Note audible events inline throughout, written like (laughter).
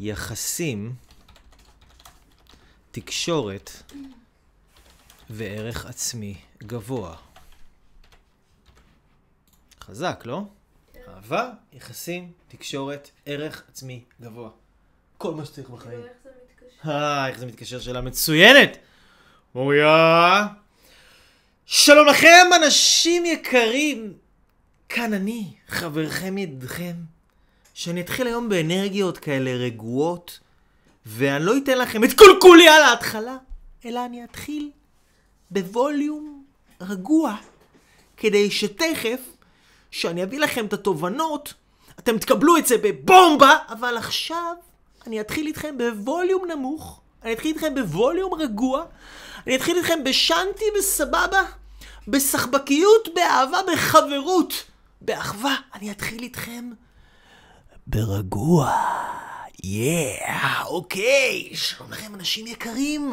יחסים, תקשורת וערך עצמי גבוה. חזק, לא? אהבה, יחסים, תקשורת, ערך עצמי גבוה. כל מה שצריך בחיים. כאילו, איך זה מתקשר? אה, איך זה מתקשר? שאלה מצוינת! אוריה! שלום לכם, אנשים יקרים! כאן אני, חברכם ידידכם, שאני אתחיל היום באנרגיות כאלה רגועות, ואני לא אתן לכם את כל כולי על ההתחלה, אלא אני אתחיל בווליום רגוע, כדי שתכף, שאני אביא לכם את התובנות, אתם תקבלו את זה בבומבה, אבל עכשיו אני אתחיל איתכם בווליום נמוך, אני אתחיל איתכם בווליום רגוע, אני אתחיל איתכם בשנטי בסבבה, בסחבקיות, באהבה, בחברות, באחווה. אני אתחיל איתכם ברגוע. yeah, אוקיי, שלום לכם אנשים יקרים.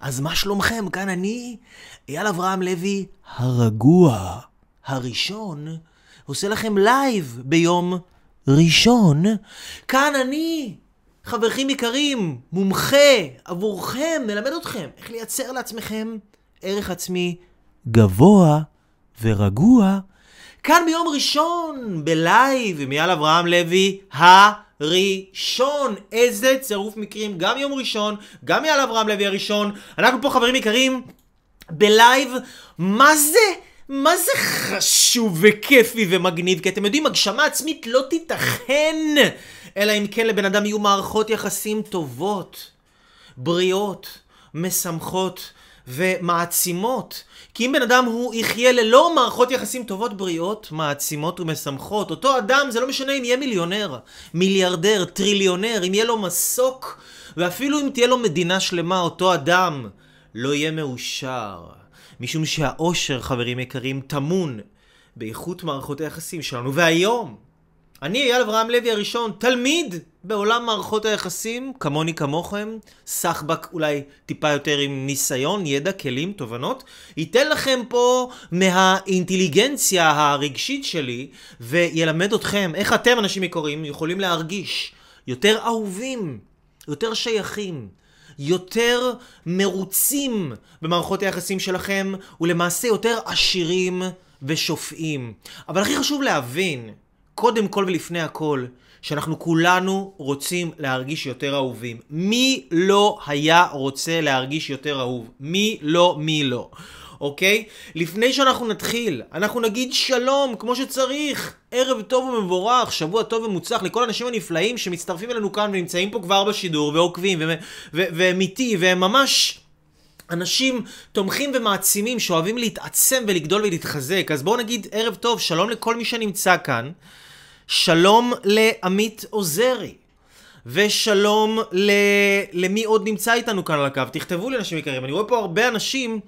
אז מה שלומכם? כאן אני, אייל אברהם לוי, הרגוע, הראשון, עושה לכם לייב ביום ראשון. כאן אני, חברים יקרים, מומחה עבורכם, מלמד אתכם איך לייצר לעצמכם ערך עצמי גבוה ורגוע. כאן ביום ראשון, בלייב עם אייל אברהם לוי, הראשון. איזה צירוף מקרים, גם יום ראשון, גם אייל אברהם לוי הראשון. אנחנו פה חברים יקרים, בלייב, מה זה? מה זה חשוב וכיפי ומגניב? כי אתם יודעים, הגשמה עצמית לא תיתכן, אלא אם כן לבן אדם יהיו מערכות יחסים טובות, בריאות, משמחות ומעצימות. כי אם בן אדם הוא יחיה ללא מערכות יחסים טובות, בריאות, מעצימות ומשמחות, אותו אדם, זה לא משנה אם יהיה מיליונר, מיליארדר, טריליונר, אם יהיה לו מסוק, ואפילו אם תהיה לו מדינה שלמה, אותו אדם לא יהיה מאושר. משום שהאושר, חברים יקרים, טמון באיכות מערכות היחסים שלנו. והיום, אני אייל אברהם לוי הראשון, תלמיד בעולם מערכות היחסים, כמוני כמוכם, סחבק אולי טיפה יותר עם ניסיון, ידע, כלים, תובנות, ייתן לכם פה מהאינטליגנציה הרגשית שלי, וילמד אתכם איך אתם, אנשים יקרים, יכולים להרגיש יותר אהובים, יותר שייכים, יותר מרוצים במערכות היחסים שלכם, ולמעשה יותר עשירים ושופעים. אבל הכי חשוב להבין, קודם כל ולפני הכל, שאנחנו כולנו רוצים להרגיש יותר אהובים. מי לא היה רוצה להרגיש יותר אהוב? מי לא, מי לא. אוקיי? לפני שאנחנו נתחיל, אנחנו נגיד שלום כמו שצריך. ערב טוב ומבורך, שבוע טוב ומוצלח לכל האנשים הנפלאים שמצטרפים אלינו כאן ונמצאים פה כבר בשידור ועוקבים והם איתי והם ממש... אנשים תומכים ומעצימים שאוהבים להתעצם ולגדול ולהתחזק. אז בואו נגיד ערב טוב, שלום לכל מי שנמצא כאן. שלום לעמית עוזרי. ושלום ל... למי עוד נמצא איתנו כאן על הקו. תכתבו לי אנשים יקרים, אני רואה פה הרבה אנשים.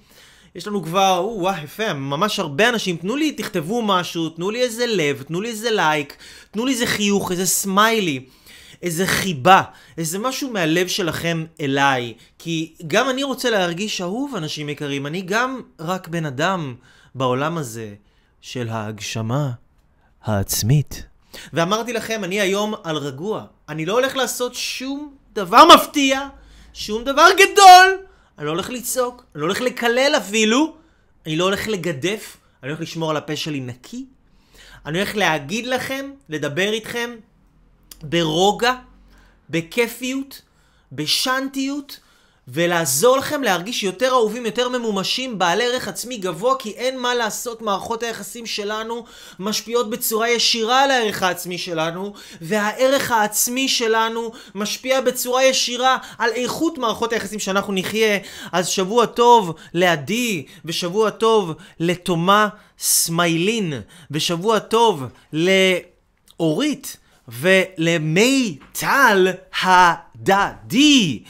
יש לנו כבר, או, וואו, יפה, ממש הרבה אנשים. תנו לי, תכתבו משהו, תנו לי איזה לב, תנו לי איזה לייק, תנו לי איזה חיוך, איזה סמיילי. איזה חיבה, איזה משהו מהלב שלכם אליי. כי גם אני רוצה להרגיש אהוב, אנשים יקרים. אני גם רק בן אדם בעולם הזה של ההגשמה העצמית. ואמרתי לכם, אני היום על רגוע. אני לא הולך לעשות שום דבר מפתיע, שום דבר גדול. אני לא הולך לצעוק, אני לא הולך לקלל אפילו. אני לא הולך לגדף, אני הולך לשמור על הפה שלי נקי. אני הולך להגיד לכם, לדבר איתכם ברוגע, בכיפיות, בשנטיות, ולעזור לכם להרגיש יותר אהובים, יותר ממומשים, בעלי ערך עצמי גבוה, כי אין מה לעשות, מערכות היחסים שלנו משפיעות בצורה ישירה על הערך העצמי שלנו, והערך העצמי שלנו משפיע בצורה ישירה על איכות מערכות היחסים שאנחנו נחיה. אז שבוע טוב לעדי, ושבוע טוב לתומה סמיילין, ושבוע טוב לאורית. ולמיטל הדדי,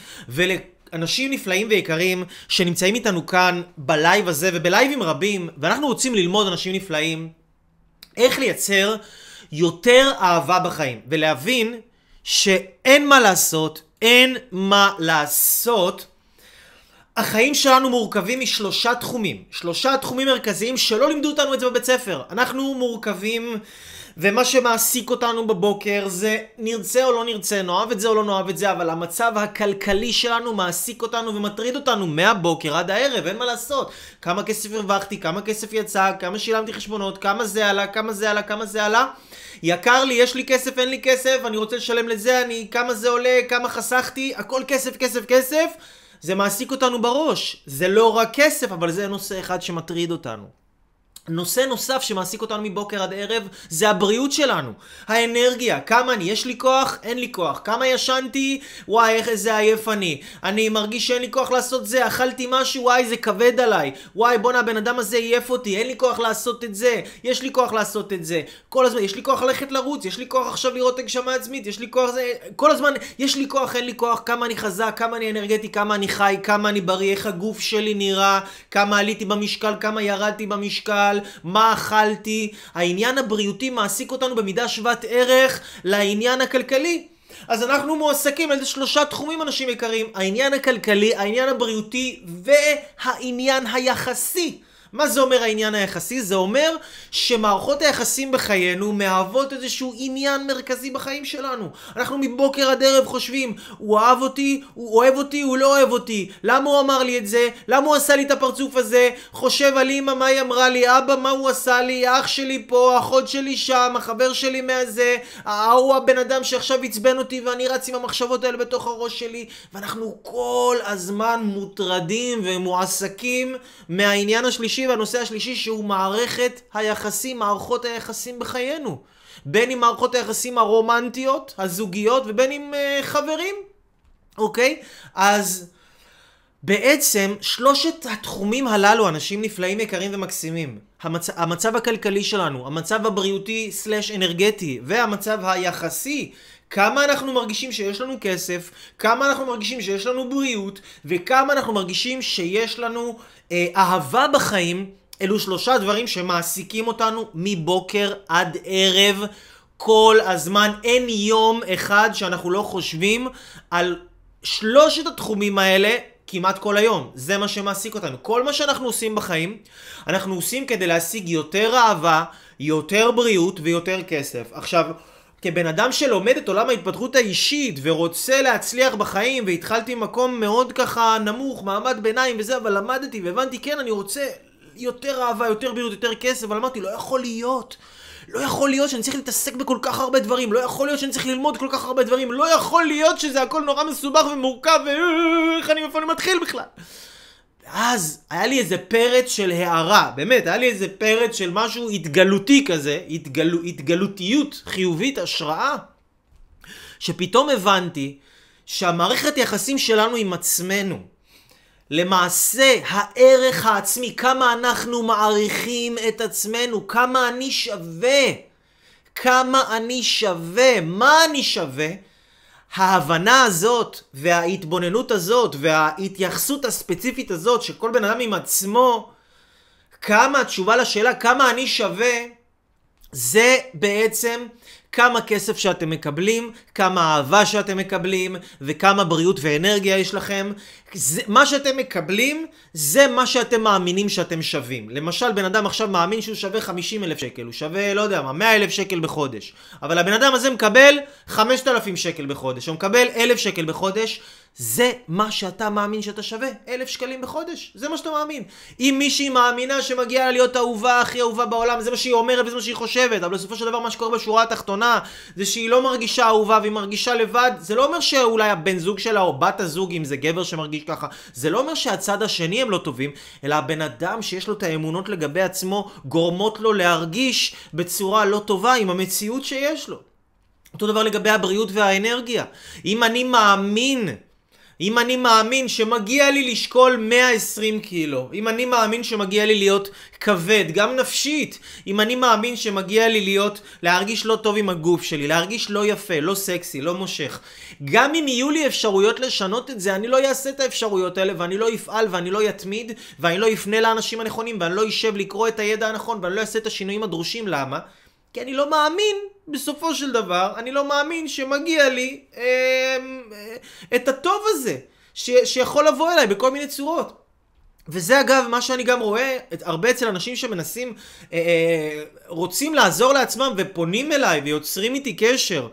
ולאנשים נפלאים ויקרים שנמצאים איתנו כאן בלייב הזה ובלייבים רבים, ואנחנו רוצים ללמוד אנשים נפלאים איך לייצר יותר אהבה בחיים, ולהבין שאין מה לעשות, אין מה לעשות. החיים שלנו מורכבים משלושה תחומים. שלושה תחומים מרכזיים שלא לימדו אותנו את זה בבית ספר. אנחנו מורכבים, ומה שמעסיק אותנו בבוקר זה נרצה או לא נרצה, נאהב את זה או לא נאהב את זה, אבל המצב הכלכלי שלנו מעסיק אותנו ומטריד אותנו מהבוקר עד הערב, אין מה לעשות. כמה כסף הרווחתי, כמה כסף יצא, כמה שילמתי חשבונות, כמה זה עלה, כמה זה עלה, כמה זה עלה. יקר לי, יש לי כסף, אין לי כסף, אני רוצה לשלם לזה, אני, כמה זה עולה, כמה חסכתי, הכל כסף, כסף, כסף. זה מעסיק אותנו בראש. זה לא רק כסף, אבל זה נושא אחד שמטריד אותנו. נושא נוסף שמעסיק אותנו מבוקר עד ערב זה הבריאות שלנו. האנרגיה, כמה אני, יש לי כוח, אין לי כוח. כמה ישנתי, וואי, איך איזה עייף אני. אני מרגיש שאין לי כוח לעשות זה, אכלתי משהו, וואי, זה כבד עליי. וואי, בואנה, הבן אדם הזה עייף אותי, אין לי כוח לעשות את זה. יש לי כוח לעשות את זה. כל הזמן, יש לי כוח ללכת לרוץ, יש לי כוח עכשיו לראות הגשמה עצמית, יש לי כוח זה... כל הזמן, יש לי כוח, אין לי כוח, כמה אני חזק, כמה אני אנרגטי, כמה אני חי, כמה אני בריא, איך הגוף שלי נראה, כמה עליתי במשקל, כמה ירדתי במשקל. אכל, מה אכלתי. העניין הבריאותי מעסיק אותנו במידה שוות ערך לעניין הכלכלי. אז אנחנו מועסקים על שלושה תחומים, אנשים יקרים. העניין הכלכלי, העניין הבריאותי והעניין היחסי. מה זה אומר העניין היחסי? זה אומר שמערכות היחסים בחיינו מהוות איזשהו עניין מרכזי בחיים שלנו. אנחנו מבוקר עד ערב חושבים, הוא אהב אותי, הוא אוהב אותי, הוא לא אוהב אותי. למה הוא אמר לי את זה? למה הוא עשה לי את הפרצוף הזה? חושב על אמא, מה היא אמרה לי? אבא, מה הוא עשה לי? אח שלי פה, אחות שלי שם, החבר שלי מהזה, ההוא הבן אדם שעכשיו עצבן אותי ואני רץ עם המחשבות האלה בתוך הראש שלי. ואנחנו כל הזמן מוטרדים ומועסקים מהעניין השלישי. השלישי והנושא השלישי שהוא מערכת היחסים, מערכות היחסים בחיינו. בין אם מערכות היחסים הרומנטיות, הזוגיות, ובין אם uh, חברים, אוקיי? אז בעצם שלושת התחומים הללו, אנשים נפלאים, יקרים ומקסימים. המצ... המצב הכלכלי שלנו, המצב הבריאותי סלש אנרגטי, והמצב היחסי כמה אנחנו מרגישים שיש לנו כסף, כמה אנחנו מרגישים שיש לנו בריאות, וכמה אנחנו מרגישים שיש לנו אה, אהבה בחיים, אלו שלושה דברים שמעסיקים אותנו מבוקר עד ערב. כל הזמן, אין יום אחד שאנחנו לא חושבים על שלושת התחומים האלה כמעט כל היום. זה מה שמעסיק אותנו. כל מה שאנחנו עושים בחיים, אנחנו עושים כדי להשיג יותר אהבה, יותר בריאות ויותר כסף. עכשיו, כבן אדם שלומד את עולם ההתפתחות האישית ורוצה להצליח בחיים והתחלתי ממקום מאוד ככה נמוך, מעמד ביניים וזה, אבל למדתי והבנתי, כן, אני רוצה יותר אהבה, יותר בריאות, יותר כסף, אבל אמרתי, לא יכול להיות. לא יכול להיות שאני צריך להתעסק בכל כך הרבה דברים, לא יכול להיות שאני צריך ללמוד כל כך הרבה דברים, לא יכול להיות שזה הכל נורא מסובך ומורכב ואיך אני איפה אני מתחיל בכלל. ואז היה לי איזה פרץ של הערה, באמת, היה לי איזה פרץ של משהו התגלותי כזה, התגל... התגלותיות חיובית, השראה, שפתאום הבנתי שהמערכת יחסים שלנו עם עצמנו, למעשה הערך העצמי, כמה אנחנו מעריכים את עצמנו, כמה אני שווה, כמה אני שווה, מה אני שווה, ההבנה הזאת וההתבוננות הזאת וההתייחסות הספציפית הזאת שכל בן אדם עם עצמו, כמה התשובה לשאלה כמה אני שווה, זה בעצם כמה כסף שאתם מקבלים, כמה אהבה שאתם מקבלים, וכמה בריאות ואנרגיה יש לכם. זה, מה שאתם מקבלים, זה מה שאתם מאמינים שאתם שווים. למשל, בן אדם עכשיו מאמין שהוא שווה 50 אלף שקל, הוא שווה, לא יודע מה, 100 אלף שקל בחודש. אבל הבן אדם הזה מקבל 5,000 שקל בחודש, הוא מקבל 1,000 שקל בחודש. זה מה שאתה מאמין שאתה שווה, אלף שקלים בחודש, זה מה שאתה מאמין. אם מישהי מאמינה שמגיעה להיות האהובה הכי אהובה בעולם, זה מה שהיא אומרת וזה מה שהיא חושבת, אבל בסופו של דבר מה שקורה בשורה התחתונה, זה שהיא לא מרגישה אהובה והיא מרגישה לבד, זה לא אומר שאולי הבן זוג שלה או בת הזוג, אם זה גבר שמרגיש ככה, זה לא אומר שהצד השני הם לא טובים, אלא הבן אדם שיש לו את האמונות לגבי עצמו, גורמות לו להרגיש בצורה לא טובה עם המציאות שיש לו. אותו דבר לגבי הבריאות והאנרגיה. אם אני מאמין אם אני מאמין שמגיע לי לשקול 120 קילו, אם אני מאמין שמגיע לי להיות כבד, גם נפשית, אם אני מאמין שמגיע לי להיות, להרגיש לא טוב עם הגוף שלי, להרגיש לא יפה, לא סקסי, לא מושך, גם אם יהיו לי אפשרויות לשנות את זה, אני לא אעשה את האפשרויות האלה, ואני לא אפעל, ואני לא יתמיד, ואני לא אפנה לאנשים הנכונים, ואני לא אשב לקרוא את הידע הנכון, ואני לא אעשה את השינויים הדרושים, למה? כי אני לא מאמין, בסופו של דבר, אני לא מאמין שמגיע לי אה, אה, את הטוב הזה. ש, שיכול לבוא אליי בכל מיני צורות. וזה אגב מה שאני גם רואה את, הרבה אצל אנשים שמנסים, אה, אה, רוצים לעזור לעצמם ופונים אליי ויוצרים איתי קשר.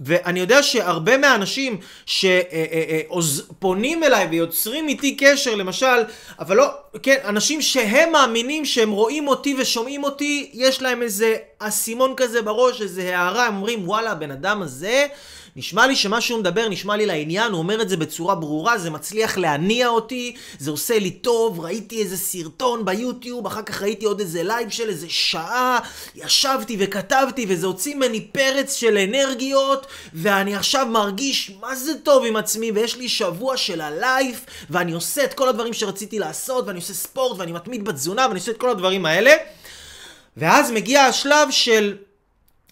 ואני יודע שהרבה מהאנשים שפונים אליי ויוצרים איתי קשר, למשל, אבל לא, כן, אנשים שהם מאמינים שהם רואים אותי ושומעים אותי, יש להם איזה אסימון כזה בראש, איזה הערה, הם אומרים, וואלה, הבן אדם הזה... נשמע לי שמה שהוא מדבר נשמע לי לעניין, הוא אומר את זה בצורה ברורה, זה מצליח להניע אותי, זה עושה לי טוב, ראיתי איזה סרטון ב YouTube, אחר כך ראיתי עוד איזה לייב של איזה שעה, ישבתי וכתבתי וזה הוציא ממני פרץ של אנרגיות, ואני עכשיו מרגיש מה זה טוב עם עצמי, ויש לי שבוע של ה life, ואני עושה את כל הדברים שרציתי לעשות, ואני עושה ספורט, ואני מתמיד בתזונה, ואני עושה את כל הדברים האלה. ואז מגיע השלב של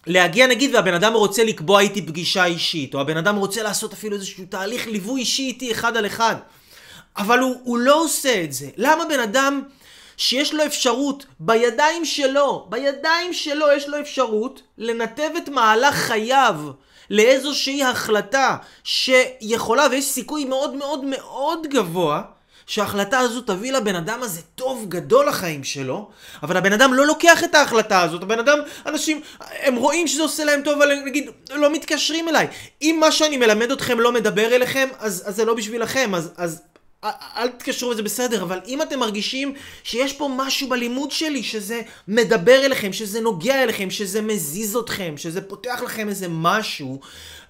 להגיע נגיד והבן אדם רוצה לקבוע איתי פגישה אישית, או הבן אדם רוצה לעשות אפילו איזשהו תהליך ליווי אישי איתי אחד על אחד. אבל הוא, הוא לא עושה את זה. למה בן אדם שיש לו אפשרות בידיים שלו, בידיים שלו יש לו אפשרות לנתב את מהלך חייו לאיזושהי החלטה שיכולה ויש סיכוי מאוד מאוד מאוד גבוה שההחלטה הזו תביא לבן אדם הזה טוב גדול לחיים שלו, אבל הבן אדם לא לוקח את ההחלטה הזאת, הבן אדם, אנשים, הם רואים שזה עושה להם טוב, אבל נגיד, לא מתקשרים אליי. אם מה שאני מלמד אתכם לא מדבר אליכם, אז, אז זה לא בשבילכם, אז, אז אל תתקשרו וזה בסדר, אבל אם אתם מרגישים שיש פה משהו בלימוד שלי, שזה מדבר אליכם, שזה נוגע אליכם, שזה מזיז אתכם, שזה פותח לכם איזה משהו,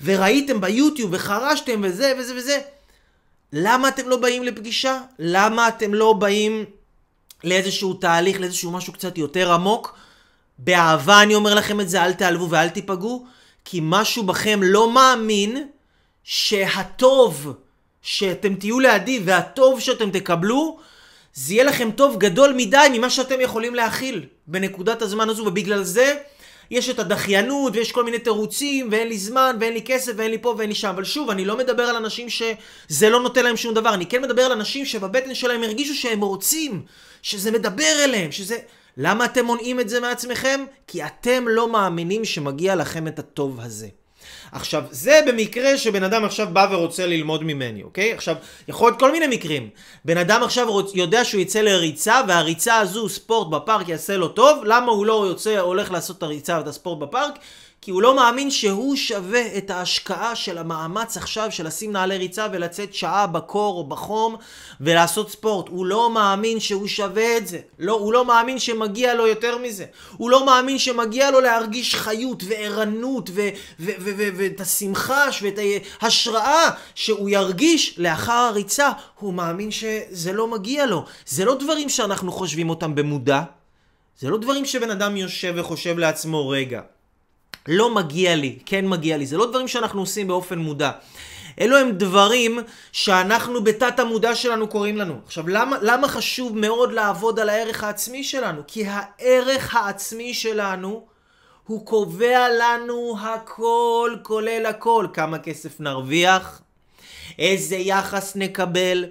וראיתם ביוטיוב וחרשתם וזה וזה וזה, למה אתם לא באים לפגישה? למה אתם לא באים לאיזשהו תהליך, לאיזשהו משהו קצת יותר עמוק? באהבה אני אומר לכם את זה, אל תיעלבו ואל תיפגעו, כי משהו בכם לא מאמין שהטוב שאתם תהיו לידי והטוב שאתם תקבלו, זה יהיה לכם טוב גדול מדי ממה שאתם יכולים להכיל בנקודת הזמן הזו, ובגלל זה יש את הדחיינות ויש כל מיני תירוצים ואין לי זמן ואין לי כסף ואין לי פה ואין לי שם. אבל שוב, אני לא מדבר על אנשים שזה לא נותן להם שום דבר. אני כן מדבר על אנשים שבבטן שלהם הרגישו שהם רוצים, שזה מדבר אליהם, שזה... למה אתם מונעים את זה מעצמכם? כי אתם לא מאמינים שמגיע לכם את הטוב הזה. עכשיו, זה במקרה שבן אדם עכשיו בא ורוצה ללמוד ממני, אוקיי? עכשיו, יכול להיות כל מיני מקרים. בן אדם עכשיו רוצ... יודע שהוא יצא לריצה, והריצה הזו, ספורט בפארק יעשה לו טוב, למה הוא לא יוצא, הולך לעשות את הריצה ואת הספורט בפארק? כי הוא לא מאמין שהוא שווה את ההשקעה של המאמץ עכשיו של לשים נעלי ריצה ולצאת שעה בקור או בחום ולעשות ספורט. הוא לא מאמין שהוא שווה את זה. לא, הוא לא מאמין שמגיע לו יותר מזה. הוא לא מאמין שמגיע לו להרגיש חיות וערנות ואת השמחה ואת ההשראה שהוא ירגיש לאחר הריצה. הוא מאמין שזה לא מגיע לו. זה לא דברים שאנחנו חושבים אותם במודע. זה לא דברים שבן אדם יושב וחושב לעצמו רגע. לא מגיע לי, כן מגיע לי. זה לא דברים שאנחנו עושים באופן מודע. אלו הם דברים שאנחנו בתת המודע שלנו קוראים לנו. עכשיו, למה, למה חשוב מאוד לעבוד על הערך העצמי שלנו? כי הערך העצמי שלנו הוא קובע לנו הכל, כולל הכל. כמה כסף נרוויח, איזה יחס נקבל,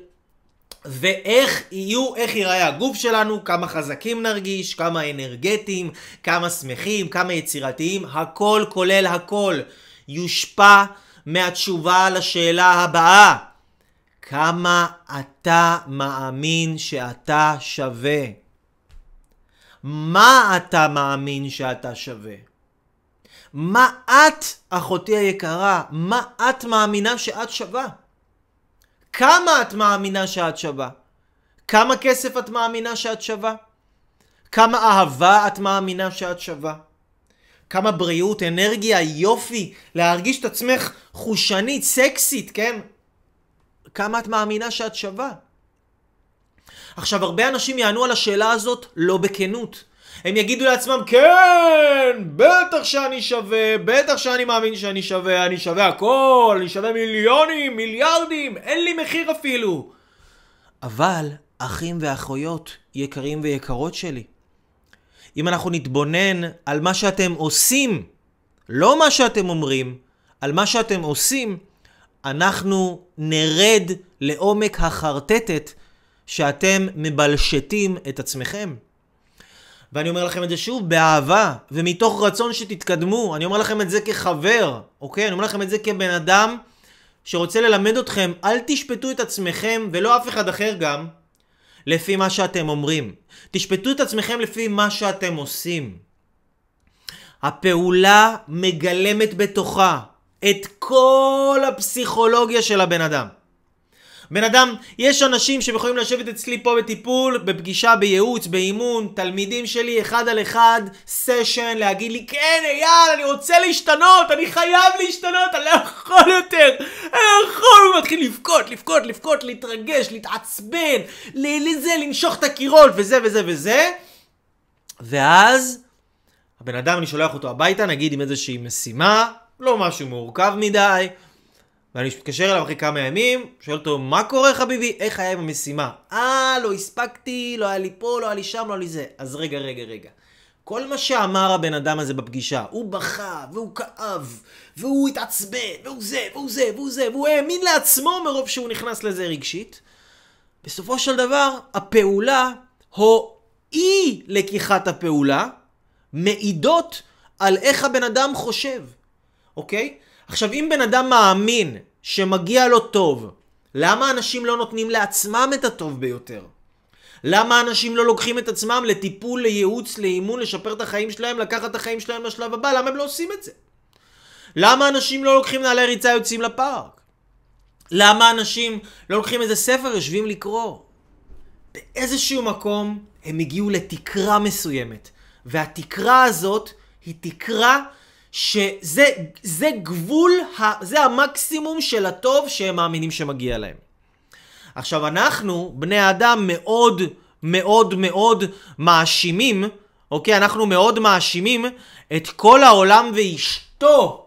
ואיך יהיו, איך ייראה הגוף שלנו, כמה חזקים נרגיש, כמה אנרגטיים, כמה שמחים, כמה יצירתיים, הכל כולל הכל יושפע מהתשובה לשאלה הבאה: כמה אתה מאמין שאתה שווה? מה אתה מאמין שאתה שווה? מה את, אחותי היקרה, מה את מאמינה שאת שווה? כמה את מאמינה שאת שווה? כמה כסף את מאמינה שאת שווה? כמה אהבה את מאמינה שאת שווה? כמה בריאות, אנרגיה, יופי, להרגיש את עצמך חושנית, סקסית, כן? כמה את מאמינה שאת שווה? עכשיו, הרבה אנשים יענו על השאלה הזאת לא בכנות. הם יגידו לעצמם, כן, בטח שאני שווה, בטח שאני מאמין שאני שווה, אני שווה הכל, אני שווה מיליונים, מיליארדים, אין לי מחיר אפילו. אבל, אחים ואחיות, יקרים ויקרות שלי, אם אנחנו נתבונן על מה שאתם עושים, לא מה שאתם אומרים, על מה שאתם עושים, אנחנו נרד לעומק החרטטת שאתם מבלשתים את עצמכם. ואני אומר לכם את זה שוב, באהבה, ומתוך רצון שתתקדמו. אני אומר לכם את זה כחבר, אוקיי? אני אומר לכם את זה כבן אדם שרוצה ללמד אתכם, אל תשפטו את עצמכם, ולא אף אחד אחר גם, לפי מה שאתם אומרים. תשפטו את עצמכם לפי מה שאתם עושים. הפעולה מגלמת בתוכה את כל הפסיכולוגיה של הבן אדם. בן אדם, יש אנשים שהם יכולים לשבת אצלי פה בטיפול, בפגישה, בייעוץ, באימון, תלמידים שלי, אחד על אחד, סשן, להגיד לי, כן, אייל, אני רוצה להשתנות, אני חייב להשתנות, אני לא יכול יותר, אני לא יכול, הוא מתחיל לבכות, לבכות, לבכות, להתרגש, להתעצבן, לזה, לנשוך את הקירות, וזה וזה וזה, ואז, הבן אדם, אני שולח אותו הביתה, נגיד עם איזושהי משימה, לא משהו מורכב מדי, ואני מתקשר אליו אחרי כמה ימים, שואל אותו, מה קורה חביבי? איך היה עם המשימה? אה, לא הספקתי, לא היה לי פה, לא היה לי שם, לא היה לי זה. אז רגע, רגע, רגע. כל מה שאמר הבן אדם הזה בפגישה, הוא בכה, והוא כאב, והוא התעצבן, והוא זה, והוא זה, והוא זה, והוא האמין לעצמו מרוב שהוא נכנס לזה רגשית. בסופו של דבר, הפעולה, או אי לקיחת הפעולה, מעידות על איך הבן אדם חושב, אוקיי? עכשיו, אם בן אדם מאמין שמגיע לו טוב, למה אנשים לא נותנים לעצמם את הטוב ביותר? למה אנשים לא לוקחים את עצמם לטיפול, לייעוץ, לאימון, לשפר את החיים שלהם, לקחת את החיים שלהם לשלב הבא? למה הם לא עושים את זה? למה אנשים לא לוקחים נעלי ריצה יוצאים לפארק? למה אנשים לא לוקחים איזה ספר, יושבים לקרוא? באיזשהו מקום הם הגיעו לתקרה מסוימת, והתקרה הזאת היא תקרה שזה זה גבול, זה המקסימום של הטוב שהם מאמינים שמגיע להם. עכשיו אנחנו, בני האדם, מאוד מאוד מאוד מאשימים, אוקיי? אנחנו מאוד מאשימים את כל העולם ואשתו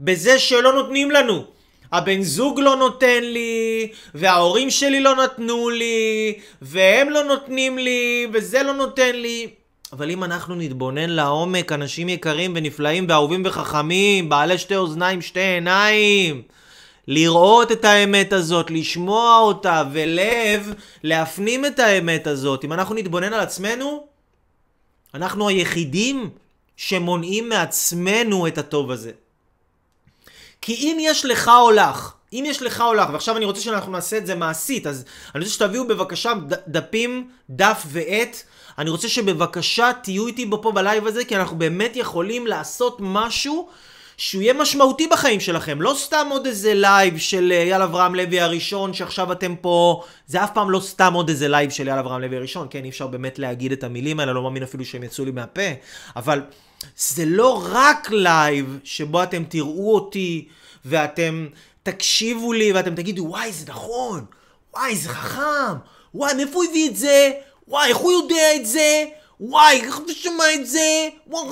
בזה שלא נותנים לנו. הבן זוג לא נותן לי, וההורים שלי לא נתנו לי, והם לא נותנים לי, וזה לא נותן לי. אבל אם אנחנו נתבונן לעומק, אנשים יקרים ונפלאים ואהובים וחכמים, בעלי שתי אוזניים, שתי עיניים, לראות את האמת הזאת, לשמוע אותה, ולב, להפנים את האמת הזאת. אם אנחנו נתבונן על עצמנו, אנחנו היחידים שמונעים מעצמנו את הטוב הזה. כי אם יש לך או לך, אם יש לך או לך, ועכשיו אני רוצה שאנחנו נעשה את זה מעשית, אז אני רוצה שתביאו בבקשה דפים, דף ועט, אני רוצה שבבקשה תהיו איתי פה בלייב הזה, כי אנחנו באמת יכולים לעשות משהו שהוא יהיה משמעותי בחיים שלכם. לא סתם עוד איזה לייב של אייל אה, אברהם לוי הראשון, שעכשיו אתם פה... זה אף פעם לא סתם עוד איזה לייב של אייל אברהם לוי הראשון, כן? אי אפשר באמת להגיד את המילים האלה, לא מאמין אפילו שהם יצאו לי מהפה. אבל זה לא רק לייב שבו אתם תראו אותי, ואתם תקשיבו לי, ואתם תגידו, וואי, זה נכון, וואי, זה חכם, וואי, מאיפה הוא הביא את זה? וואי, איך הוא יודע את זה? וואי, איך הוא שמע את זה? וואי,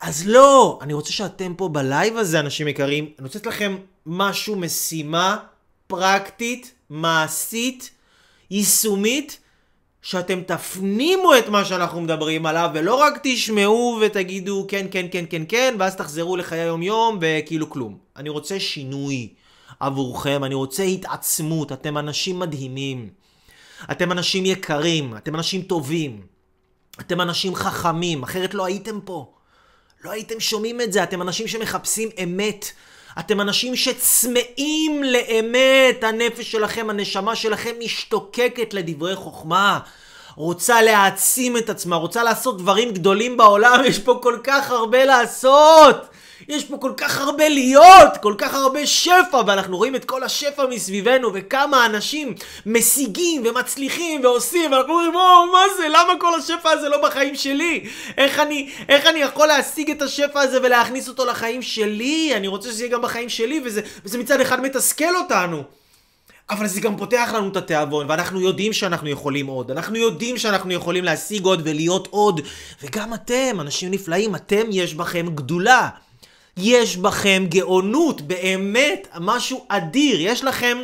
אז לא, אני רוצה שאתם פה בלייב הזה, אנשים יקרים, אני רוצה לתת לכם משהו, משימה פרקטית, מעשית, יישומית, שאתם תפנימו את מה שאנחנו מדברים עליו, ולא רק תשמעו ותגידו כן, כן, כן, כן, כן, ואז תחזרו לחיי היום-יום וכאילו כלום. אני רוצה שינוי עבורכם, אני רוצה התעצמות, אתם אנשים מדהימים. אתם אנשים יקרים, אתם אנשים טובים, אתם אנשים חכמים, אחרת לא הייתם פה. לא הייתם שומעים את זה, אתם אנשים שמחפשים אמת. אתם אנשים שצמאים לאמת, הנפש שלכם, הנשמה שלכם משתוקקת לדברי חוכמה. רוצה להעצים את עצמה, רוצה לעשות דברים גדולים בעולם, (laughs) יש פה כל כך הרבה לעשות! יש פה כל כך הרבה להיות, כל כך הרבה שפע, ואנחנו רואים את כל השפע מסביבנו, וכמה אנשים משיגים ומצליחים ועושים, ואנחנו אומרים, או, מה זה? למה כל השפע הזה לא בחיים שלי? איך אני, איך אני יכול להשיג את השפע הזה ולהכניס אותו לחיים שלי? אני רוצה שזה יהיה גם בחיים שלי, וזה, וזה מצד אחד מתסכל אותנו. אבל זה גם פותח לנו את התיאבון, ואנחנו יודעים שאנחנו יכולים עוד. אנחנו יודעים שאנחנו יכולים להשיג עוד ולהיות עוד. וגם אתם, אנשים נפלאים, אתם יש בכם גדולה. יש בכם גאונות, באמת, משהו אדיר. יש לכם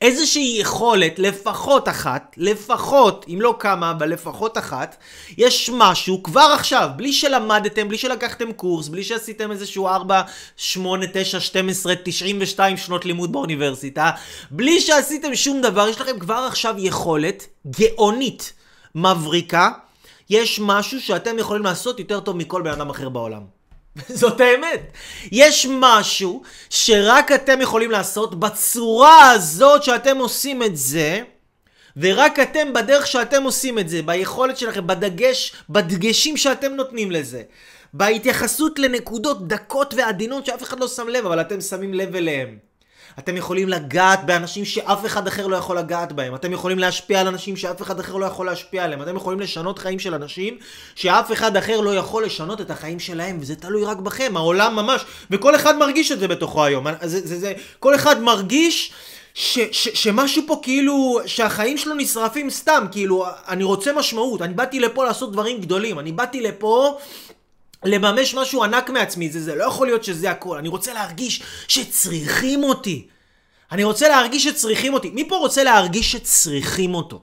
איזושהי יכולת, לפחות אחת, לפחות, אם לא כמה, אבל לפחות אחת, יש משהו כבר עכשיו, בלי שלמדתם, בלי שלקחתם קורס, בלי שעשיתם איזשהו 4, 8, 9, 12, 92 שנות לימוד באוניברסיטה, בלי שעשיתם שום דבר, יש לכם כבר עכשיו יכולת גאונית, מבריקה, יש משהו שאתם יכולים לעשות יותר טוב מכל בן אדם אחר בעולם. (laughs) זאת האמת. יש משהו שרק אתם יכולים לעשות בצורה הזאת שאתם עושים את זה, ורק אתם בדרך שאתם עושים את זה, ביכולת שלכם, בדגש, בדגשים שאתם נותנים לזה, בהתייחסות לנקודות דקות ועדינות שאף אחד לא שם לב, אבל אתם שמים לב אליהם. אתם יכולים לגעת באנשים שאף אחד אחר לא יכול לגעת בהם. אתם יכולים להשפיע על אנשים שאף אחד אחר לא יכול להשפיע עליהם. אתם יכולים לשנות חיים של אנשים שאף אחד אחר לא יכול לשנות את החיים שלהם, וזה תלוי רק בכם, העולם ממש. וכל אחד מרגיש את זה בתוכו היום. זה, זה, זה, כל אחד מרגיש... ש, ש, שמשהו פה כאילו, שהחיים שלו נשרפים סתם, כאילו, אני רוצה משמעות, אני באתי לפה לעשות דברים גדולים, אני באתי לפה לממש משהו ענק מעצמי, זה, זה לא יכול להיות שזה הכל, אני רוצה להרגיש שצריכים אותי. אני רוצה להרגיש שצריכים אותי. מי פה רוצה להרגיש שצריכים אותו?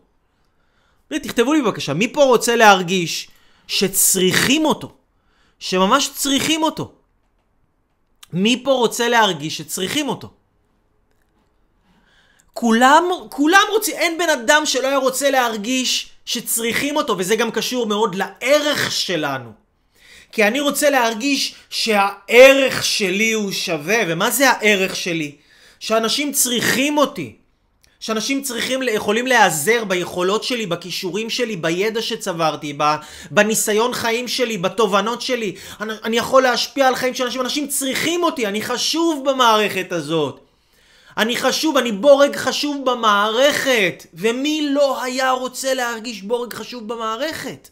תכתבו לי בבקשה, מי פה רוצה להרגיש שצריכים אותו? שממש צריכים אותו. מי פה רוצה להרגיש שצריכים אותו? כולם, כולם רוצים, אין בן אדם שלא היה רוצה להרגיש שצריכים אותו, וזה גם קשור מאוד לערך שלנו. כי אני רוצה להרגיש שהערך שלי הוא שווה, ומה זה הערך שלי? שאנשים צריכים אותי. שאנשים צריכים, יכולים להיעזר ביכולות שלי, בכישורים שלי, בידע שצברתי, בניסיון חיים שלי, בתובנות שלי. אני, אני יכול להשפיע על חיים של אנשים, אנשים צריכים אותי, אני חשוב במערכת הזאת. אני חשוב, אני בורג חשוב במערכת. ומי לא היה רוצה להרגיש בורג חשוב במערכת?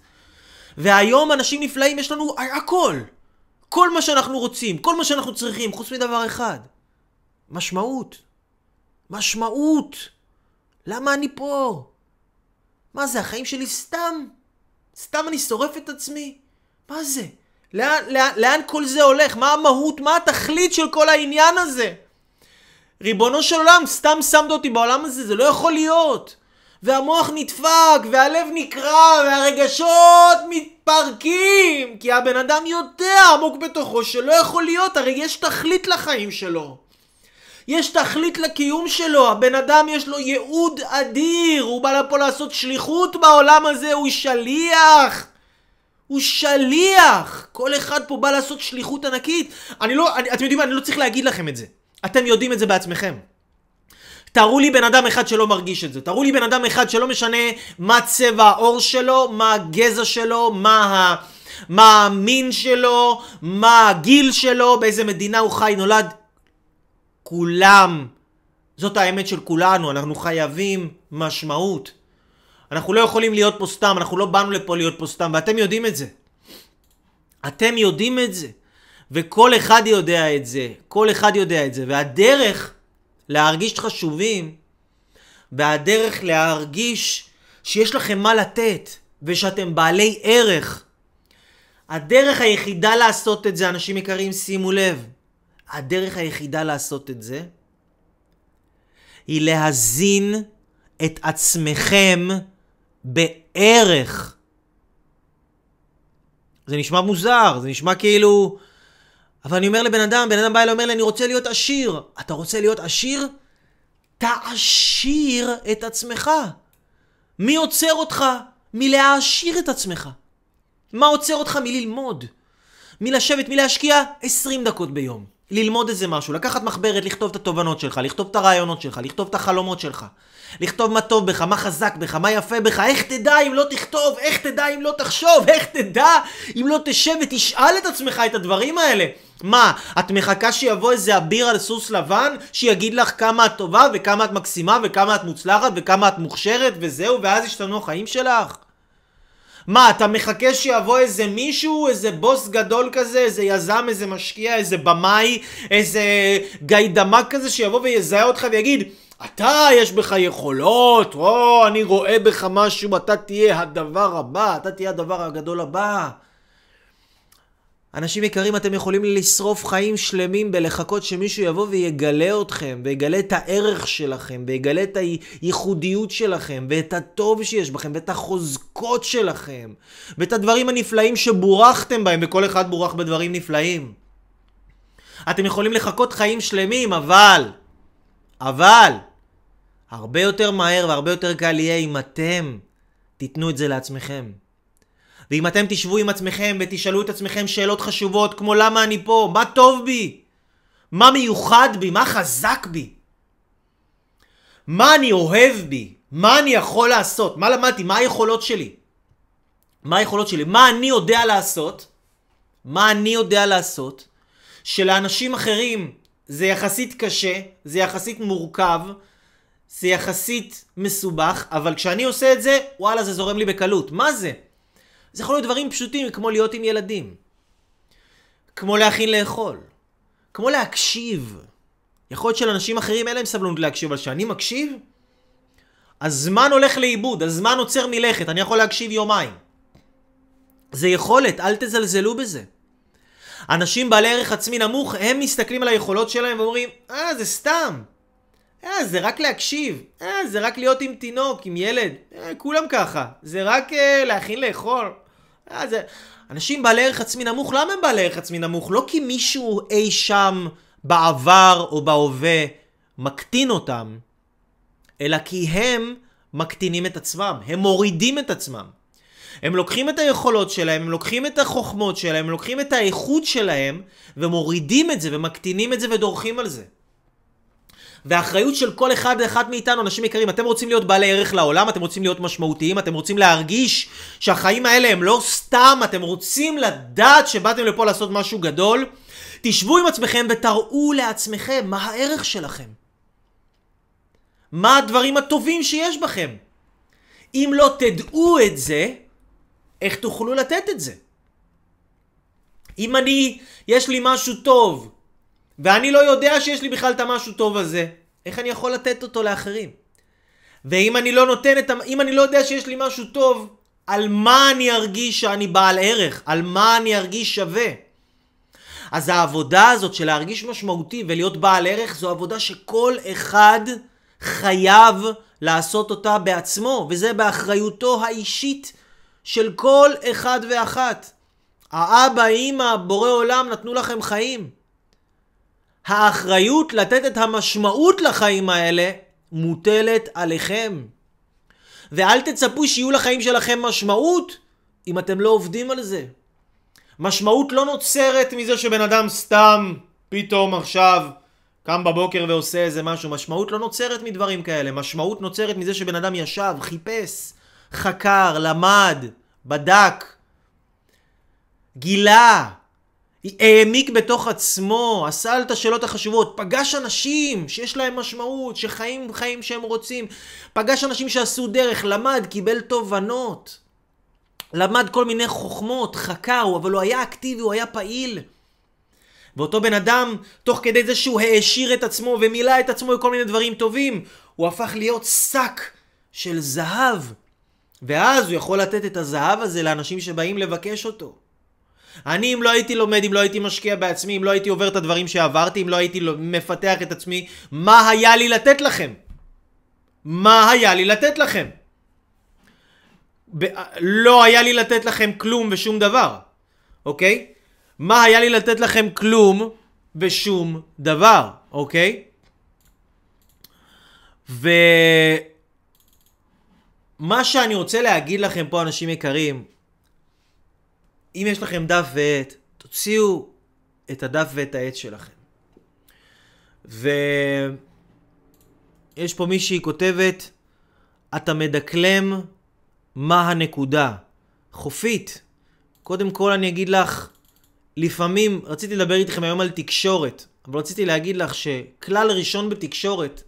והיום אנשים נפלאים, יש לנו הכל. כל מה שאנחנו רוצים, כל מה שאנחנו צריכים, חוץ מדבר אחד. משמעות. משמעות. למה אני פה? מה זה, החיים שלי סתם? סתם אני שורף את עצמי? מה זה? לאן, לאן, לאן כל זה הולך? מה המהות? מה התכלית של כל העניין הזה? ריבונו של עולם, סתם שמת אותי בעולם הזה, זה לא יכול להיות. והמוח נדפק, והלב נקרע, והרגשות מתפרקים, כי הבן אדם יודע עמוק בתוכו שלא יכול להיות, הרי יש תכלית לחיים שלו. יש תכלית לקיום שלו, הבן אדם יש לו ייעוד אדיר, הוא בא לפה לעשות שליחות בעולם הזה, הוא שליח. הוא שליח! כל אחד פה בא לעשות שליחות ענקית. אני לא, אני, אתם יודעים מה, אני לא צריך להגיד לכם את זה. אתם יודעים את זה בעצמכם. תראו לי בן אדם אחד שלא מרגיש את זה. תראו לי בן אדם אחד שלא משנה מה צבע העור שלו, מה הגזע שלו, מה ה... מה המין שלו, מה הגיל שלו, באיזה מדינה הוא חי, נולד. כולם. זאת האמת של כולנו, אנחנו חייבים משמעות. אנחנו לא יכולים להיות פה סתם, אנחנו לא באנו לפה להיות פה סתם, ואתם יודעים את זה. אתם יודעים את זה. וכל אחד יודע את זה. כל אחד יודע את זה. והדרך להרגיש חשובים, והדרך להרגיש שיש לכם מה לתת, ושאתם בעלי ערך. הדרך היחידה לעשות את זה, אנשים יקרים, שימו לב, הדרך היחידה לעשות את זה, היא להזין את עצמכם בערך. זה נשמע מוזר, זה נשמע כאילו... אבל אני אומר לבן אדם, בן אדם בא אליי ואומר לי, אני רוצה להיות עשיר. אתה רוצה להיות עשיר? תעשיר את עצמך. מי עוצר אותך מלהעשיר את עצמך? מה עוצר אותך מללמוד? מלשבת, מלהשקיע 20 דקות ביום. ללמוד איזה משהו, לקחת מחברת, לכתוב את התובנות שלך, לכתוב את הרעיונות שלך, לכתוב את החלומות שלך, לכתוב מה טוב בך, מה חזק בך, מה יפה בך, איך תדע אם לא תכתוב, איך תדע אם לא תחשוב, (laughs) איך תדע אם לא תשב ותשאל את עצמך את הדברים האלה. מה, את מחכה שיבוא איזה אביר על סוס לבן, שיגיד לך כמה את טובה וכמה את מקסימה וכמה את מוצלחת וכמה את מוכשרת וזהו, ואז ישתנו החיים שלך? מה, אתה מחכה שיבוא איזה מישהו, איזה בוס גדול כזה, איזה יזם, איזה משקיע, איזה במאי, איזה גיידמק כזה, שיבוא ויזהה אותך ויגיד, אתה, יש בך יכולות, או, אני רואה בך משהו, אתה תהיה הדבר הבא, אתה תהיה הדבר הגדול הבא. אנשים יקרים, אתם יכולים לשרוף חיים שלמים בלחכות שמישהו יבוא ויגלה אתכם, ויגלה את הערך שלכם, ויגלה את הייחודיות שלכם, ואת הטוב שיש בכם, ואת החוזקות שלכם, ואת הדברים הנפלאים שבורחתם בהם, וכל אחד בורח בדברים נפלאים. אתם יכולים לחכות חיים שלמים, אבל, אבל, הרבה יותר מהר והרבה יותר קל יהיה אם אתם תיתנו את זה לעצמכם. ואם אתם תשבו עם עצמכם ותשאלו את עצמכם שאלות חשובות כמו למה אני פה, מה טוב בי, מה מיוחד בי, מה חזק בי, מה אני אוהב בי, מה אני יכול לעשות, מה למדתי, מה היכולות שלי, מה היכולות שלי, מה אני יודע לעשות, מה אני יודע לעשות, שלאנשים אחרים זה יחסית קשה, זה יחסית מורכב, זה יחסית מסובך, אבל כשאני עושה את זה, וואלה, זה זורם לי בקלות. מה זה? זה יכול להיות דברים פשוטים כמו להיות עם ילדים, כמו להכין לאכול, כמו להקשיב. יכול להיות שלאנשים אחרים אין להם סבלנות להקשיב, אבל כשאני מקשיב, הזמן הולך לאיבוד, הזמן עוצר מלכת, אני יכול להקשיב יומיים. זה יכולת, אל תזלזלו בזה. אנשים בעלי ערך עצמי נמוך, הם מסתכלים על היכולות שלהם ואומרים, אה, זה סתם. אה, זה רק להקשיב. אה, זה רק להיות עם תינוק, עם ילד. אה, כולם ככה. זה רק אה, להכין לאכול. אה, זה... אנשים בעלי ערך עצמי נמוך, למה הם בעלי ערך עצמי נמוך? לא כי מישהו אי שם בעבר או בהווה מקטין אותם, אלא כי הם מקטינים את עצמם, הם מורידים את עצמם. הם לוקחים את היכולות שלהם, הם לוקחים את החוכמות שלהם, הם לוקחים את האיכות שלהם, ומורידים את זה, ומקטינים את זה ודורכים על זה. והאחריות של כל אחד ואחד מאיתנו, אנשים יקרים, אתם רוצים להיות בעלי ערך לעולם, אתם רוצים להיות משמעותיים, אתם רוצים להרגיש שהחיים האלה הם לא סתם, אתם רוצים לדעת שבאתם לפה לעשות משהו גדול, תשבו עם עצמכם ותראו לעצמכם מה הערך שלכם. מה הדברים הטובים שיש בכם. אם לא תדעו את זה, איך תוכלו לתת את זה? אם אני, יש לי משהו טוב, ואני לא יודע שיש לי בכלל את המשהו טוב הזה, איך אני יכול לתת אותו לאחרים? ואם אני לא נותן את, אם אני לא יודע שיש לי משהו טוב, על מה אני ארגיש שאני בעל ערך? על מה אני ארגיש שווה? אז העבודה הזאת של להרגיש משמעותי ולהיות בעל ערך זו עבודה שכל אחד חייב לעשות אותה בעצמו, וזה באחריותו האישית של כל אחד ואחת. האבא, אימא, בורא עולם נתנו לכם חיים. האחריות לתת את המשמעות לחיים האלה מוטלת עליכם. ואל תצפו שיהיו לחיים שלכם משמעות אם אתם לא עובדים על זה. משמעות לא נוצרת מזה שבן אדם סתם פתאום עכשיו קם בבוקר ועושה איזה משהו. משמעות לא נוצרת מדברים כאלה. משמעות נוצרת מזה שבן אדם ישב, חיפש, חקר, למד, בדק, גילה, העמיק בתוך עצמו, עשה את השאלות החשובות, פגש אנשים שיש להם משמעות, שחיים חיים שהם רוצים, פגש אנשים שעשו דרך, למד, קיבל תובנות, למד כל מיני חוכמות, חקר, אבל הוא היה אקטיבי, הוא היה פעיל. ואותו בן אדם, תוך כדי זה שהוא העשיר את עצמו ומילא את עצמו בכל מיני דברים טובים, הוא הפך להיות שק של זהב. ואז הוא יכול לתת את הזהב הזה לאנשים שבאים לבקש אותו. אני, אם לא הייתי לומד, אם לא הייתי משקיע בעצמי, אם לא הייתי עובר את הדברים שעברתי, אם לא הייתי מפתח את עצמי, מה היה לי לתת לכם? מה היה לי לתת לכם? ב- לא היה לי לתת לכם כלום ושום דבר, אוקיי? מה היה לי לתת לכם כלום ושום דבר, אוקיי? ומה שאני רוצה להגיד לכם פה, אנשים יקרים, אם יש לכם דף ועט, תוציאו את הדף ואת העט שלכם. ויש פה מישהי כותבת, אתה מדקלם מה הנקודה. חופית, קודם כל אני אגיד לך, לפעמים, רציתי לדבר איתכם היום על תקשורת, אבל רציתי להגיד לך שכלל ראשון בתקשורת,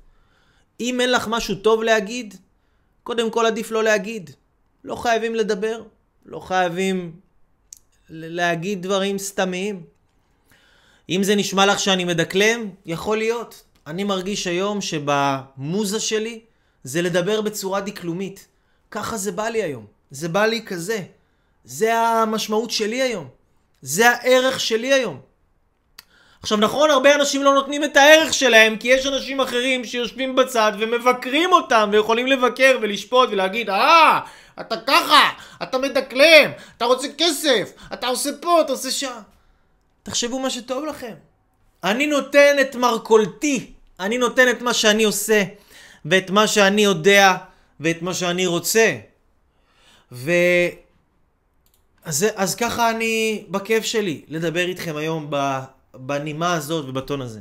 אם אין לך משהו טוב להגיד, קודם כל עדיף לא להגיד. לא חייבים לדבר, לא חייבים להגיד דברים סתמיים. אם זה נשמע לך שאני מדקלם, יכול להיות. אני מרגיש היום שבמוזה שלי זה לדבר בצורה דקלומית. ככה זה בא לי היום. זה בא לי כזה. זה המשמעות שלי היום. זה הערך שלי היום. עכשיו נכון, הרבה אנשים לא נותנים את הערך שלהם כי יש אנשים אחרים שיושבים בצד ומבקרים אותם ויכולים לבקר ולשפוט ולהגיד אה, אתה ככה, אתה מדקלם, אתה רוצה כסף, אתה עושה פה, אתה עושה שם. תחשבו מה שטוב לכם. אני נותן את מרכולתי, אני נותן את מה שאני עושה ואת מה שאני יודע ואת מה שאני רוצה. אז, אז ככה אני בכיף שלי לדבר איתכם היום בנימה הזאת ובטון הזה.